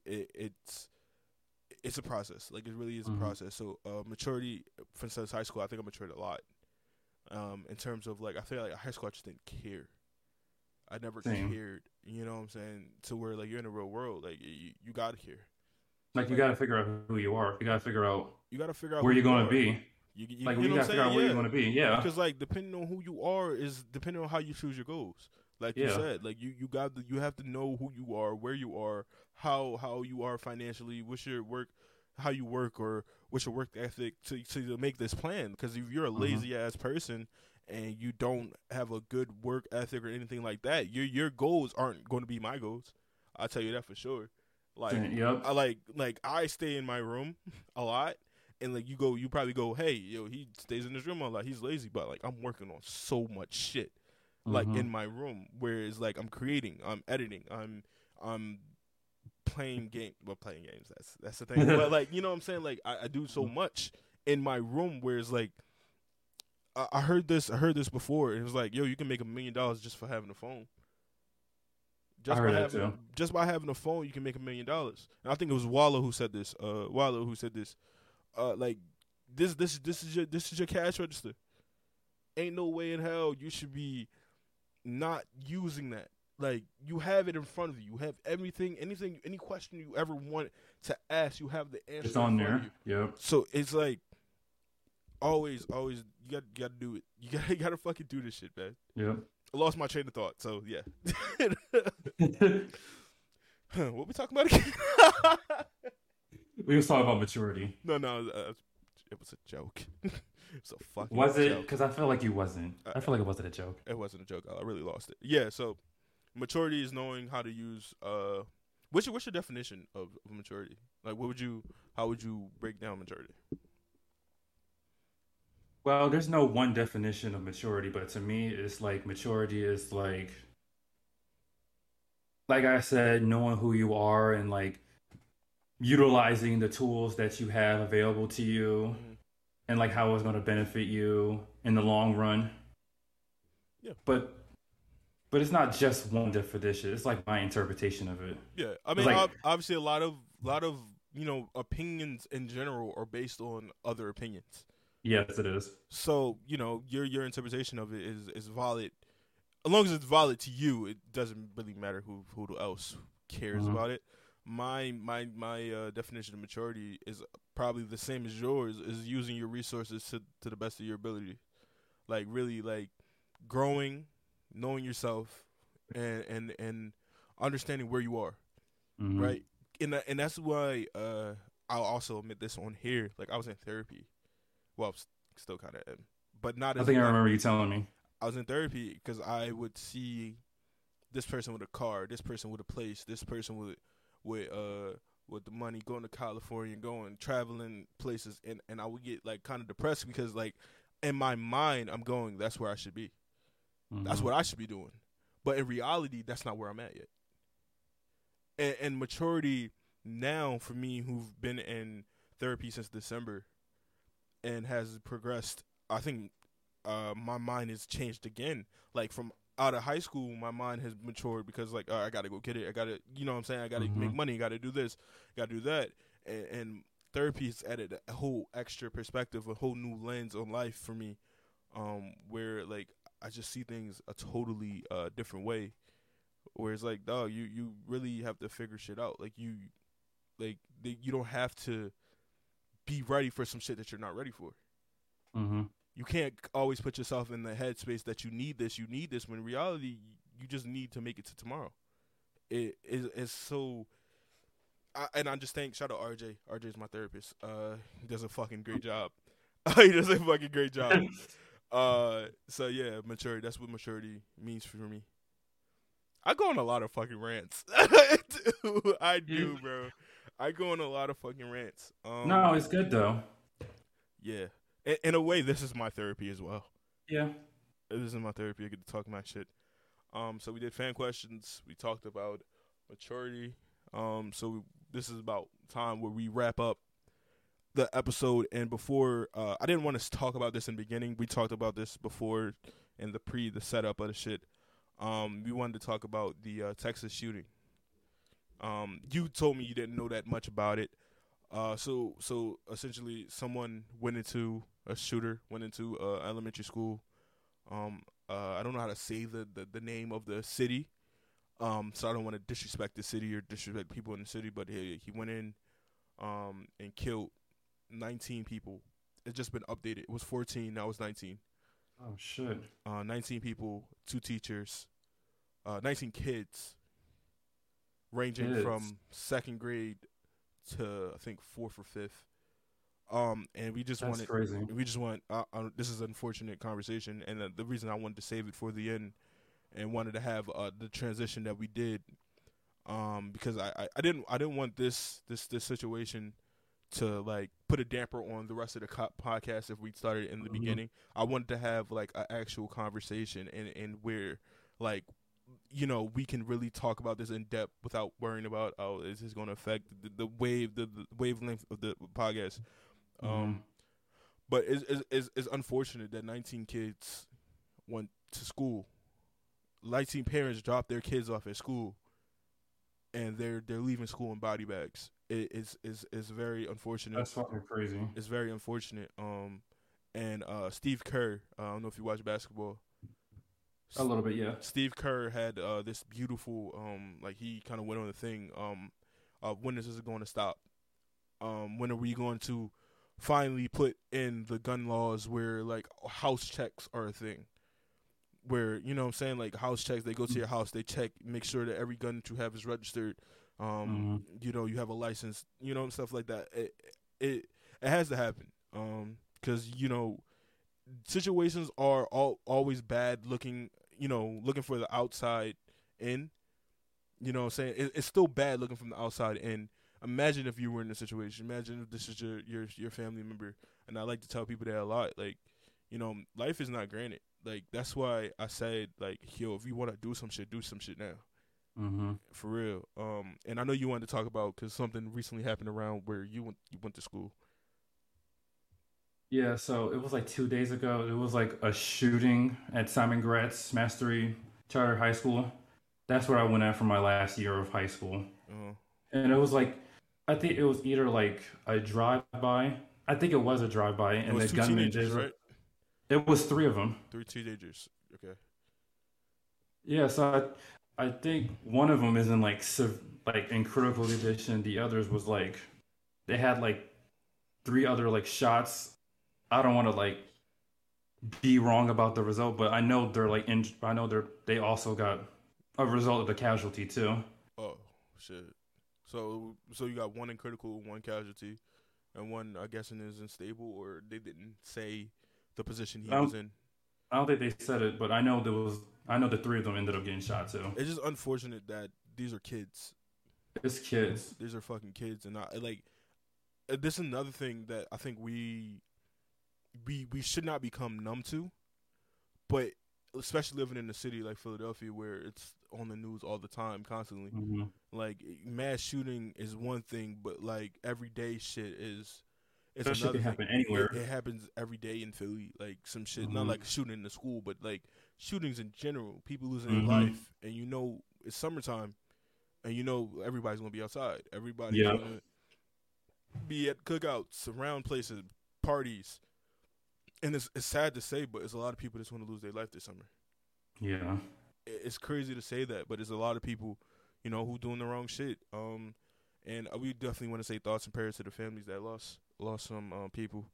It, it's it's a process. Like it really is a Mhm. process. So uh, maturity, for instance, high school, I think I matured a lot. Um, in terms of like, I feel like high school, I just didn't care. I never Same. cared. You know what I'm saying? To where like you're in the real world, like you, you got to care. Like you got to figure out who you are. You got to figure out You got to figure out where you're going to are. be. You, you, Like you we know got what to I'm figure out where Yeah. you want to be. Yeah. Because like depending on who you are is depending on how you choose your goals. Like you said, like you you got to, you have to know who you are, where you are, how how you are financially, what's your work, how you work, or what's your work ethic to to make this plan. Because if you're a Mhm. lazy ass person and you don't have a good work ethic or anything like that, your your goals aren't going to be my goals. I'll tell you that for sure. Like yep. I like like I stay in my room [laughs] a lot, and like you go, you probably go, hey, yo, he stays in his room a lot. He's lazy, but like I'm working on so much shit, like Mhm. in my room. Whereas like I'm creating, I'm editing, I'm I'm playing game, well playing games. That's that's the thing. [laughs] but like you know what I'm saying, like I, I do so much in my room. Whereas like I, I heard this, I heard this before, it was like, yo, you can make a million dollars just for having a phone. Just I heard by having, too. just by having a phone, you can make a million dollars. And I think it was Wallo who said this. Uh, Wallo who said this. Uh, like this, this, this is your, this is your cash register. Ain't no way in hell you should be not using that. Like you have it in front of you. You have everything, anything, any question you ever want to ask, you have the answer. It's on in front of there. Yep. So it's like always, always you got you got to do it. You got [laughs] you got to fucking do this shit, man. Yep. I lost my train of thought. So yeah. [laughs] [laughs] What we talking about again? We was talking about maturity. no, no, uh, it was a joke. [laughs] it's a fucking Was it? Because I feel like you wasn't. Uh, I feel like it wasn't a joke. It wasn't a joke. I really lost it. Yeah. So maturity is knowing how to use. Uh, what's your what's your definition of, of maturity? Like, what would you? How would you break down maturity? Well, there's no one definition of maturity, but to me, it's like maturity is like, like I said, knowing who you are and like utilizing the tools that you have available to you Mhm. and like how it's going to benefit you in the long run. Yeah. But, but it's not just one definition. It's like my interpretation of it. Yeah, I mean, like- obviously, a lot of a lot of you know opinions in general are based on other opinions. Yes, it is. So you know your your interpretation of it is is valid. As long as it's valid to you, it doesn't really matter who who else cares Mhm. about it. My my my uh, definition of maturity is probably the same as yours. Is using your resources to to the best of your ability, like really like growing, knowing yourself, and and and understanding where you are Mhm. right? And and that's why uh, I'll also admit this on here. Like I was in therapy. Well, still kind of but not I think I remember you telling me. I was in therapy because I would see this person with a car, this person with a place, this person with with uh with the money going to California, and going traveling places, and and I would get like kind of depressed because like in my mind I'm going that's where I should be. That's Mhm. what I should be doing. But in reality, that's not where I'm at yet. And, and maturity now for me, who've been in therapy since December, and has progressed. I think uh, my mind has changed again. Like from out of high school, my mind has matured because like uh, I gotta go get it. I gotta, you know, what I'm saying I gotta Mhm. make money. I gotta do this. Gotta do that. And, and therapy has added a whole extra perspective, a whole new lens on life for me, um, where like I just see things a totally uh, different way. Where it's like, dog, you you really have to figure shit out. Like you, like the, you don't have to be ready for some shit that you're not ready for. Mhm. You can't always put yourself in the headspace that you need this, you need this. When in reality, you just need to make it to tomorrow. It is it's so. I, and I just think shout out RJ. RJ is my therapist. Uh, he does a fucking great job. [laughs] he does a fucking great job. [laughs] Uh, so yeah, maturity. That's what maturity means for me. I go on a lot of fucking rants. [laughs] I do, I do, bro. I go on a lot of fucking rants. Um, No, it's good though. yeah. In, in a way, this is my therapy as well. Yeah. This is my therapy. I get to talk my shit. Um, so we did fan questions. We talked about maturity. Um, so this is about time where we wrap up the episode. And before, uh, I didn't want to talk about this in the beginning. We talked about this before in the pre, the setup of the shit. Um, we wanted to talk about the uh, Texas shooting. Um, you told me you didn't know that much about it. Uh, so so essentially, someone went into a shooter went into uh, elementary school. Um, uh, I don't know how to say the, the, the name of the city. Um, so I don't want to disrespect the city or disrespect people in the city, but he he went in, um, and killed 19 people. It's just been updated. It was 14, now it's 19. Oh shit. Uh, 19 people, two teachers, uh, 19 kids, ranging Kids. from second grade to I think fourth or fifth. Um, and we just That's wanted crazy. we just want uh, uh, this is an unfortunate conversation and uh, the reason i wanted to save it for the end and wanted to have uh, the transition that we did um because I, I i didn't i didn't want this this this situation to like put a damper on the rest of the co- podcast if we started in the Mhm. beginning i wanted to have like an actual conversation and and where like you know we can really talk about this in depth without worrying about oh is this going to affect the, the wave the, the wavelength of the podcast um Mhm. but it's, it's, it's, it's unfortunate that 19 kids went to school. 19 parents dropped their kids off at school, and they're they're leaving school in body bags. It, it's, it's it's very unfortunate. That's fucking crazy. it's very unfortunate. Um, and uh, Steve Kerr. Uh, I don't know if you watch basketball. A little bit, yeah. Steve Kerr had uh, this beautiful um like he kind of went on the thing um uh, when is this going to stop? Um when are we going to finally put in the gun laws where like house checks are a thing? Where you know what I'm saying? Like house checks they go to your house they check make sure that every gun that you have is registered. Um you know you have a license you know and stuff like that. It it, it has to happen. Um cuz you know situations are all, always bad looking you know looking for the outside in. You know what i'm saying? It, it's still bad looking from the outside in imagine if you were in this situation imagine if this is your your your family member and i like to tell people that a lot like you know life is not granted like that's why i said like yo if you want to do some shit do some shit now Mm-hmm. for real um and i know you wanted to talk about because something recently happened around where you went you went to school Yeah, so it was like two days ago. It was like a shooting at Simon Gratz Mastery Charter High School. That's where I went at for my last year of high school. uh, And it was like, I think it was either like a drive-by. I think it was a drive-by, and was the gunman. there's right It was three of them. three teenagers okay Yeah, so I, I think one of them is in like sev- like in critical condition. The others was like they had like three other like shots. I don't want to like be wrong about the result, but I know they're like in. I know they're they also got a result of the casualty too. Oh shit! So so you got one in critical, one casualty, and one I guessing is unstable, or they didn't say the position he was in. I don't think they said it, but I know there was. I know the three of them ended up getting shot too. It's just unfortunate that these are kids. It's kids. These are fucking kids, and I like. uh, This is another thing that I think we, we we should not become numb to, but especially living in a city like Philadelphia where it's on the news all the time, constantly. Mhm. like mass shooting is one thing, but like everyday shit is it's That shit another can thing. happen anywhere. It, it happens every day in Philly, like some shit. Not Mhm. like shooting in the school, but like shootings in general. People losing Mhm. their life, and you know it's summertime, and you know everybody's gonna be outside. Everybody's Yeah. gonna be at cookouts, around places, parties, and it's it's sad to say, but it's a lot of people that's gonna lose their life this summer Yeah. it's crazy to say that, but there's a lot of people, you know, who doing the wrong shit. Um, and we definitely want to say thoughts and prayers to the families that lost lost some um, people.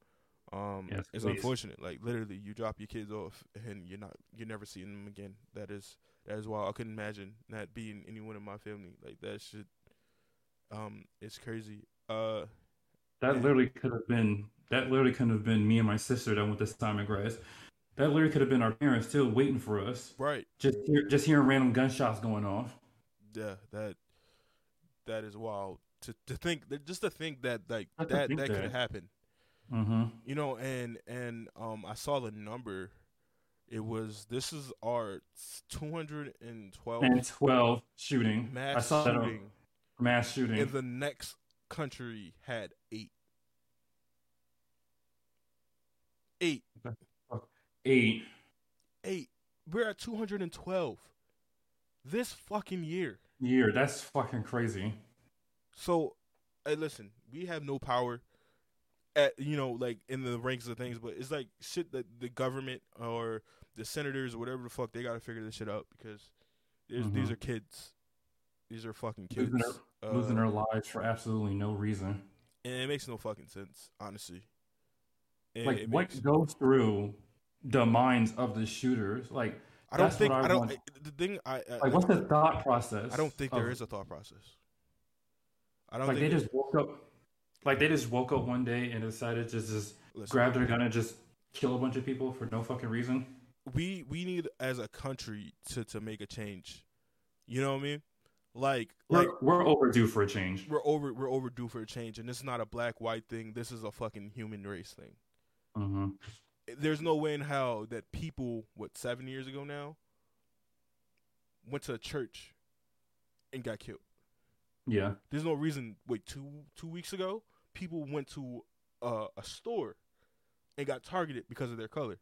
Um, Yes, it's please. unfortunate. Like literally, you drop your kids off and you're not you're never seeing them again. That is that is why I couldn't imagine not being anyone in my family. Like that shit. Um, it's crazy. Uh, That literally could have been that literally couldn't have been me and my sister that went to Simon Gratz. That literally could have been our parents still waiting for us. right. Just hear, just hearing random gunshots going off. Yeah. That that is wild. To to think that just to think that like to that that could that. have happened. Mm-hmm. you know and and um i saw the number it was this is our 212 And twelve shooting. I mass saw that shooting mass shooting. and the next country had eight eight Eight. eight we're at 212 this fucking year Year. That's fucking crazy. So, hey, listen, we have no power at you know like in the ranks of things, but it's like shit that the government or the senators or whatever the fuck they got to figure this shit out because there's, these are kids. These are fucking kids, Losing their, Uh, losing their lives for absolutely no reason. and it makes no fucking sense, honestly. And Like it what makes- goes through the minds of the shooters? Like I don't think I I don't. want. The thing I I, Like, what's the thought process? I don't think of- there is a thought process. I don't Like they think just woke up, like they just woke up one day and decided to just listen, grab their gun and just kill a bunch of people for no fucking reason. we we need as a country to to make a change. You know what I mean? Like like We're, we're overdue for a change. we're over we're overdue for a change, and this is not a black white thing. This is a fucking human race thing. Hmm There's no way in hell that people what seven years ago now went to a church and got killed. Yeah, There's no reason. Wait, two two weeks ago, people went to uh, a store and got targeted because of their color.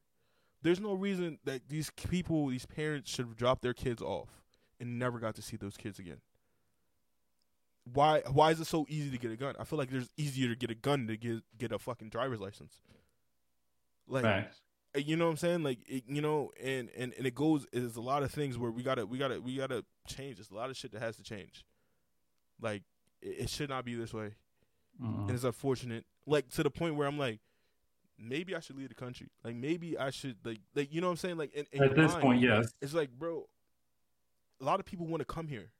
There's no reason that these people, these parents, should drop their kids off and never got to see those kids again. Why? Why is it so easy to get a gun? I feel like there's easier to get a gun to get get a fucking driver's license. Like, facts. uh, you know what I'm saying? Like, it, you know, and, and and it goes. There's a lot of things where we gotta we gotta we gotta change. There's a lot of shit that has to change. Like, it, it should not be this way Mhm. and it's unfortunate. Like to the point where I'm like, maybe I should leave the country. Like maybe I should like like you know what I'm saying. Like in, in At this mind, point, yes. it's like bro, a lot of people want to come here,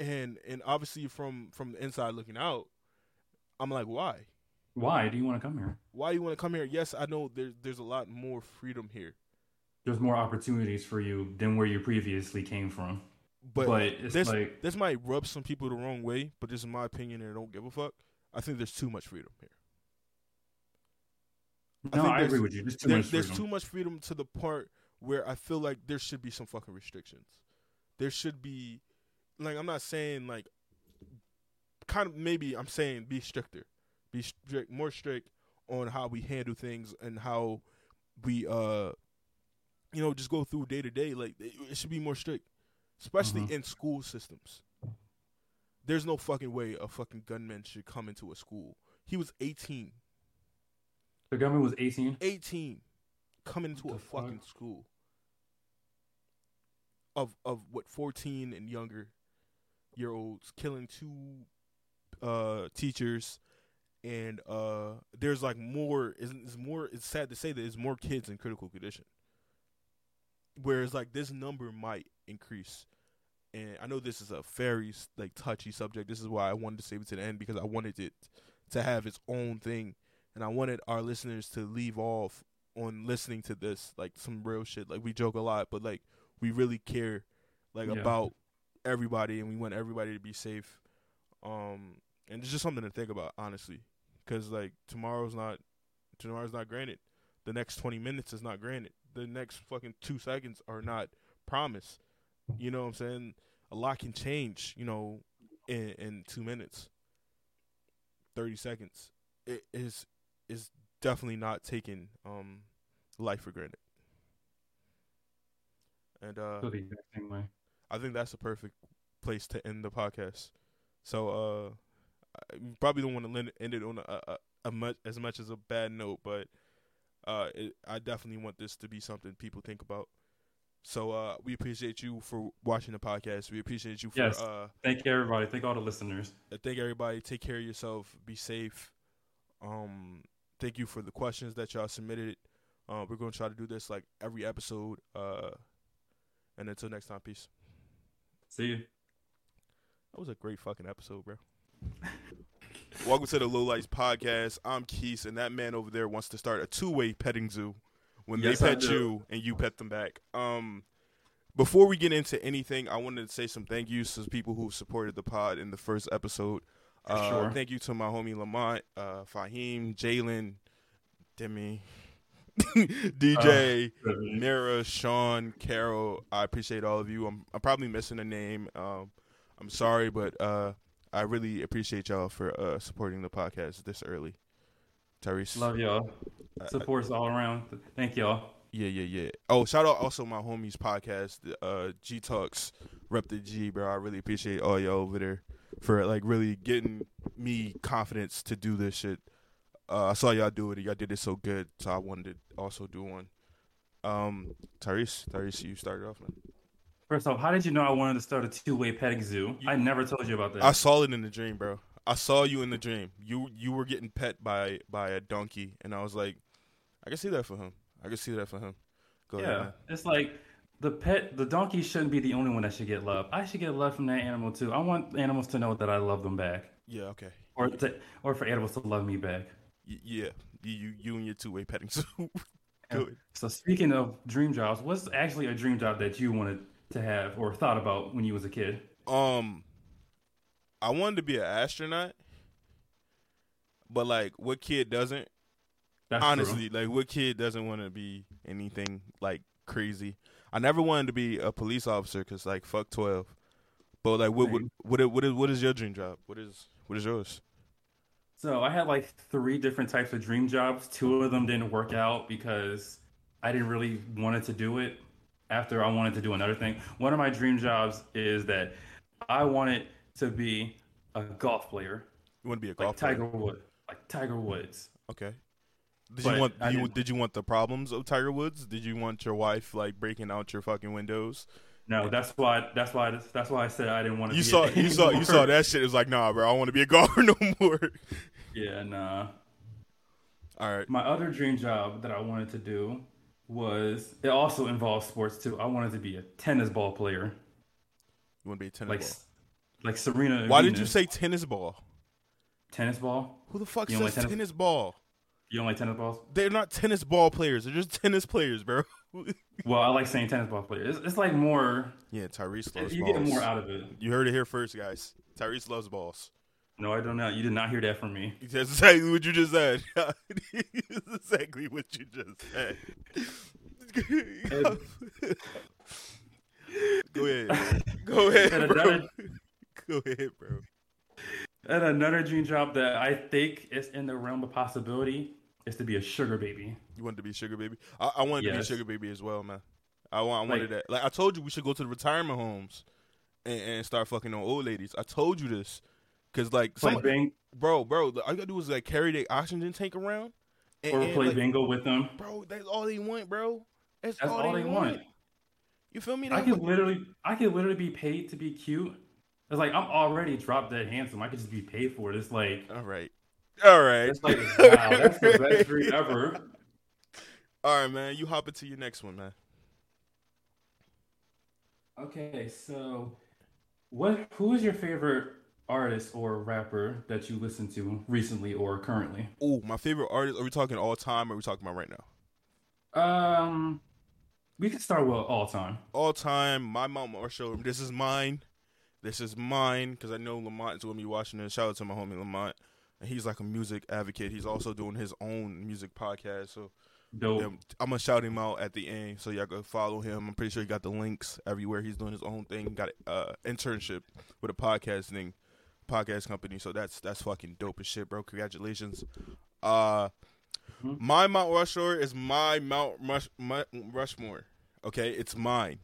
and and obviously from from the inside looking out, I'm like, why? Why do you want to come here? Why do you want to come here? Yes, I know there's there's a lot more freedom here, There's more opportunities for you than where you previously came from. but, But, it's this like, this might rub some people the wrong way. But this is my opinion, and I don't give a fuck. I think there's too much freedom here. I no, think I, there's- agree with you. There's too there- much there's freedom. too much freedom to the part where I feel like there should be some fucking restrictions. There should be, like, I'm not saying like, kind of maybe I'm saying be stricter, be strict, more strict on how we handle things and how we, uh, you know, just go through day to day. Like, it, it should be more strict, especially Mhm. in school systems. There's no fucking way a fucking gunman should come into a school. He was 18. the gunman was 18. 18 coming into a fuck? fucking school of of what 14 and younger year olds killing two uh teachers and uh there's like more is is more it's sad to say that there's more kids in critical condition whereas like this number might increase and I know this is a very like touchy subject this is why I wanted to save it to the end because I wanted it to have its own thing and I wanted our listeners to leave off on listening to this like some real shit. Like we joke a lot, but like we really care like Yeah. about everybody, and we want everybody to be safe. Um, and it's just something to think about, honestly, because like tomorrow's not tomorrow's not granted. The next twenty minutes is not granted. The next fucking two seconds are not promised. You know what I'm saying? A lot can change. You know, in in two minutes, thirty seconds. It is is definitely not taking um life for granted. And uh the same way. I think that's the perfect place to end the podcast. So uh probably don't want to end end it on a, a, a much as much as a bad note, but uh it, I definitely want this to be something people think about. So uh we appreciate you for watching the podcast. We appreciate you for Yes. uh Thank you, everybody. Thank all the listeners. thank everybody. Take care of yourself. Be safe. Um, thank you for the questions that y'all submitted. Uh, we're gonna try to do this like every episode. Uh, and until next time, peace. See you. That was a great fucking episode, bro. [laughs] Welcome to the Lowlights podcast. I'm Quis, and that man over there wants to start a two-way petting zoo. When Yes, they pet you and you pet them back. Um, before we get into anything, I wanted to say some thank yous to people who supported the pod in the first episode. Uh, sure. Thank you to my homie Lamont, uh, Fahim, Jalen, Demi, [laughs] DJ, Mira, Sean, Carol. I appreciate all of you. I'm I'm probably missing a name. Um, I'm sorry, but uh, I really appreciate y'all for uh, supporting the podcast this early. Tyrese, Love y'all. I- I- Supports all around. Thank y'all. yeah, yeah, yeah. Oh, shout out also my homies podcast, uh, G Talks, Rep the G, bro. I really appreciate all y'all over there for like really getting me confidence to do this shit. Uh, I saw y'all do it. Y'all did it so good, so I wanted to also do one. Um, Tyrese, Tyrese, you started off, man. First off, how did you know I wanted to start a two-way petting zoo? I never told you about that. I saw it in the dream, bro. I saw you in the dream. You you were getting pet by by a donkey, and I was like, I can see that for him. I can see that for him. Go yeah, ahead. It's like the pet, the donkey shouldn't be the only one that should get love. I should get love from that animal too. I want animals to know that I love them back, Yeah. Okay. or to, or for animals to love me back. Y- yeah. You, you you and your two way petting zoo. [laughs] Good. So speaking of dream jobs, what's actually a dream job that you wanted to have or thought about when you was a kid? Um, I wanted to be an astronaut, but like, what kid doesn't? That's true. Honestly, like, what kid doesn't want to be anything like crazy? I never wanted to be a police officer because like fuck twelve. But like, what what what is, what is what is your dream job? What is what is yours? So I had like three different types of dream jobs. Two of them didn't work out because I didn't really wanted to do it after I wanted to do another thing. One of my dream jobs is that I wanted to be a golf player, You want to be a like golf player? Tiger Woods, like Tiger Woods. Okay. Did But you want did you, didn't- you want the problems of Tiger Woods? Did you want your wife like breaking out your fucking windows? No, that's why. That's why. That's why I said I didn't want to. You be saw you saw you saw that shit. It was like, nah, bro, I want to be a [laughs] golfer no more. Yeah, nah. All right. My other dream job that I wanted to do was it also involves sports too. I wanted to be a tennis ball player, You want to be a tennis like ball? like Serena. Why did you say tennis ball? tennis ball? Who the fuck You says like tennis? tennis- ball? You don't like tennis balls? They're not tennis ball players. They're just tennis players, bro. [laughs] Well, I like saying tennis ball player. It's, it's like more. yeah, Tyrese loves You balls. You get more out of it. You heard it here first, guys. Tyrese loves balls. No, I don't know. You did not hear that from me. That's [laughs] exactly what you just said. [laughs] That's exactly what you just said. [laughs] Go ahead. Go ahead, And bro. another- Go ahead, bro. And another dream job that I think is in the realm of possibility is to be a sugar baby. You wanted to be a sugar baby. I, I wanted to Yes. be sugar baby as well, man. I want. I wanted Like- that. Like I told you, we should go to the retirement homes and, and start fucking on old ladies. I told you this because like Play some bang bro, bro, all you gotta do is like carry the oxygen tank around and, or and, play like, bingo with them. bro. That's all they want, bro. That's, That's all, they, want. You feel me? I They could want- literally, I could literally be paid to be cute. It's like I'm already drop dead handsome. I could just be paid for it. It's like all right, all right. it's like [laughs] wow, that's the best dream ever. All right, man. You hop into your next one, man. Okay, so what? Who is your favorite artist or rapper that you listen to recently or currently? Oh, my favorite artist. Are we talking all time? Or are we talking about right now? Um, we can start with all time. all time, my Mount Marshall. This is mine. This is mine because I know Lamont is going to be watching this. Shout out to my homie Lamont. And he's like a music advocate. He's also doing his own music podcast. So Dope. yeah, I'm going to shout him out at the end. So y'all go follow him. I'm pretty sure he got the links everywhere. He's doing his own thing. Got an uh, internship with a podcasting podcast company. So that's that's fucking dope as shit, bro. Congratulations. Uh, Mhm. My Mount Rushmore is my Mount Rush, my, Rushmore. Okay, it's mine.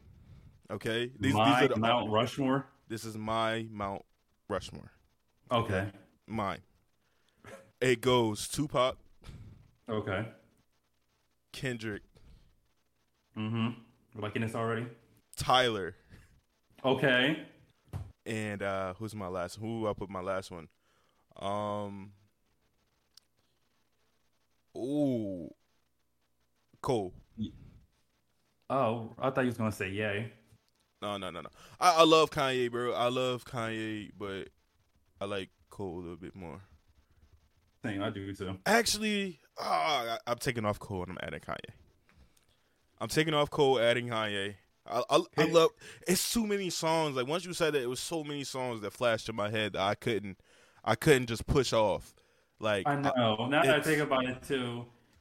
Okay, these, My these are the Mount Rushmore. This is my Mount Rushmore. Okay. Mine. It goes Tupac, Okay. Kendrick, Mm-hmm. Liking this already. Tyler, Okay. And uh who's my last? Who I put my last one? Um. Ooh. Cole. Oh, I thought you was gonna say Ye. No, no, no, no. I, I love Kanye, bro. I love Kanye, but I like Cole a little bit more. Same, I do too. Actually, ah, I, I'm taking off Cole and I'm adding Kanye. I'm taking off Cole, adding Kanye. I, I, I love. It's too many songs. Like once you said that, it was so many songs that flashed in my head that I couldn't, I couldn't just push off. Like I know. now that I think about it too,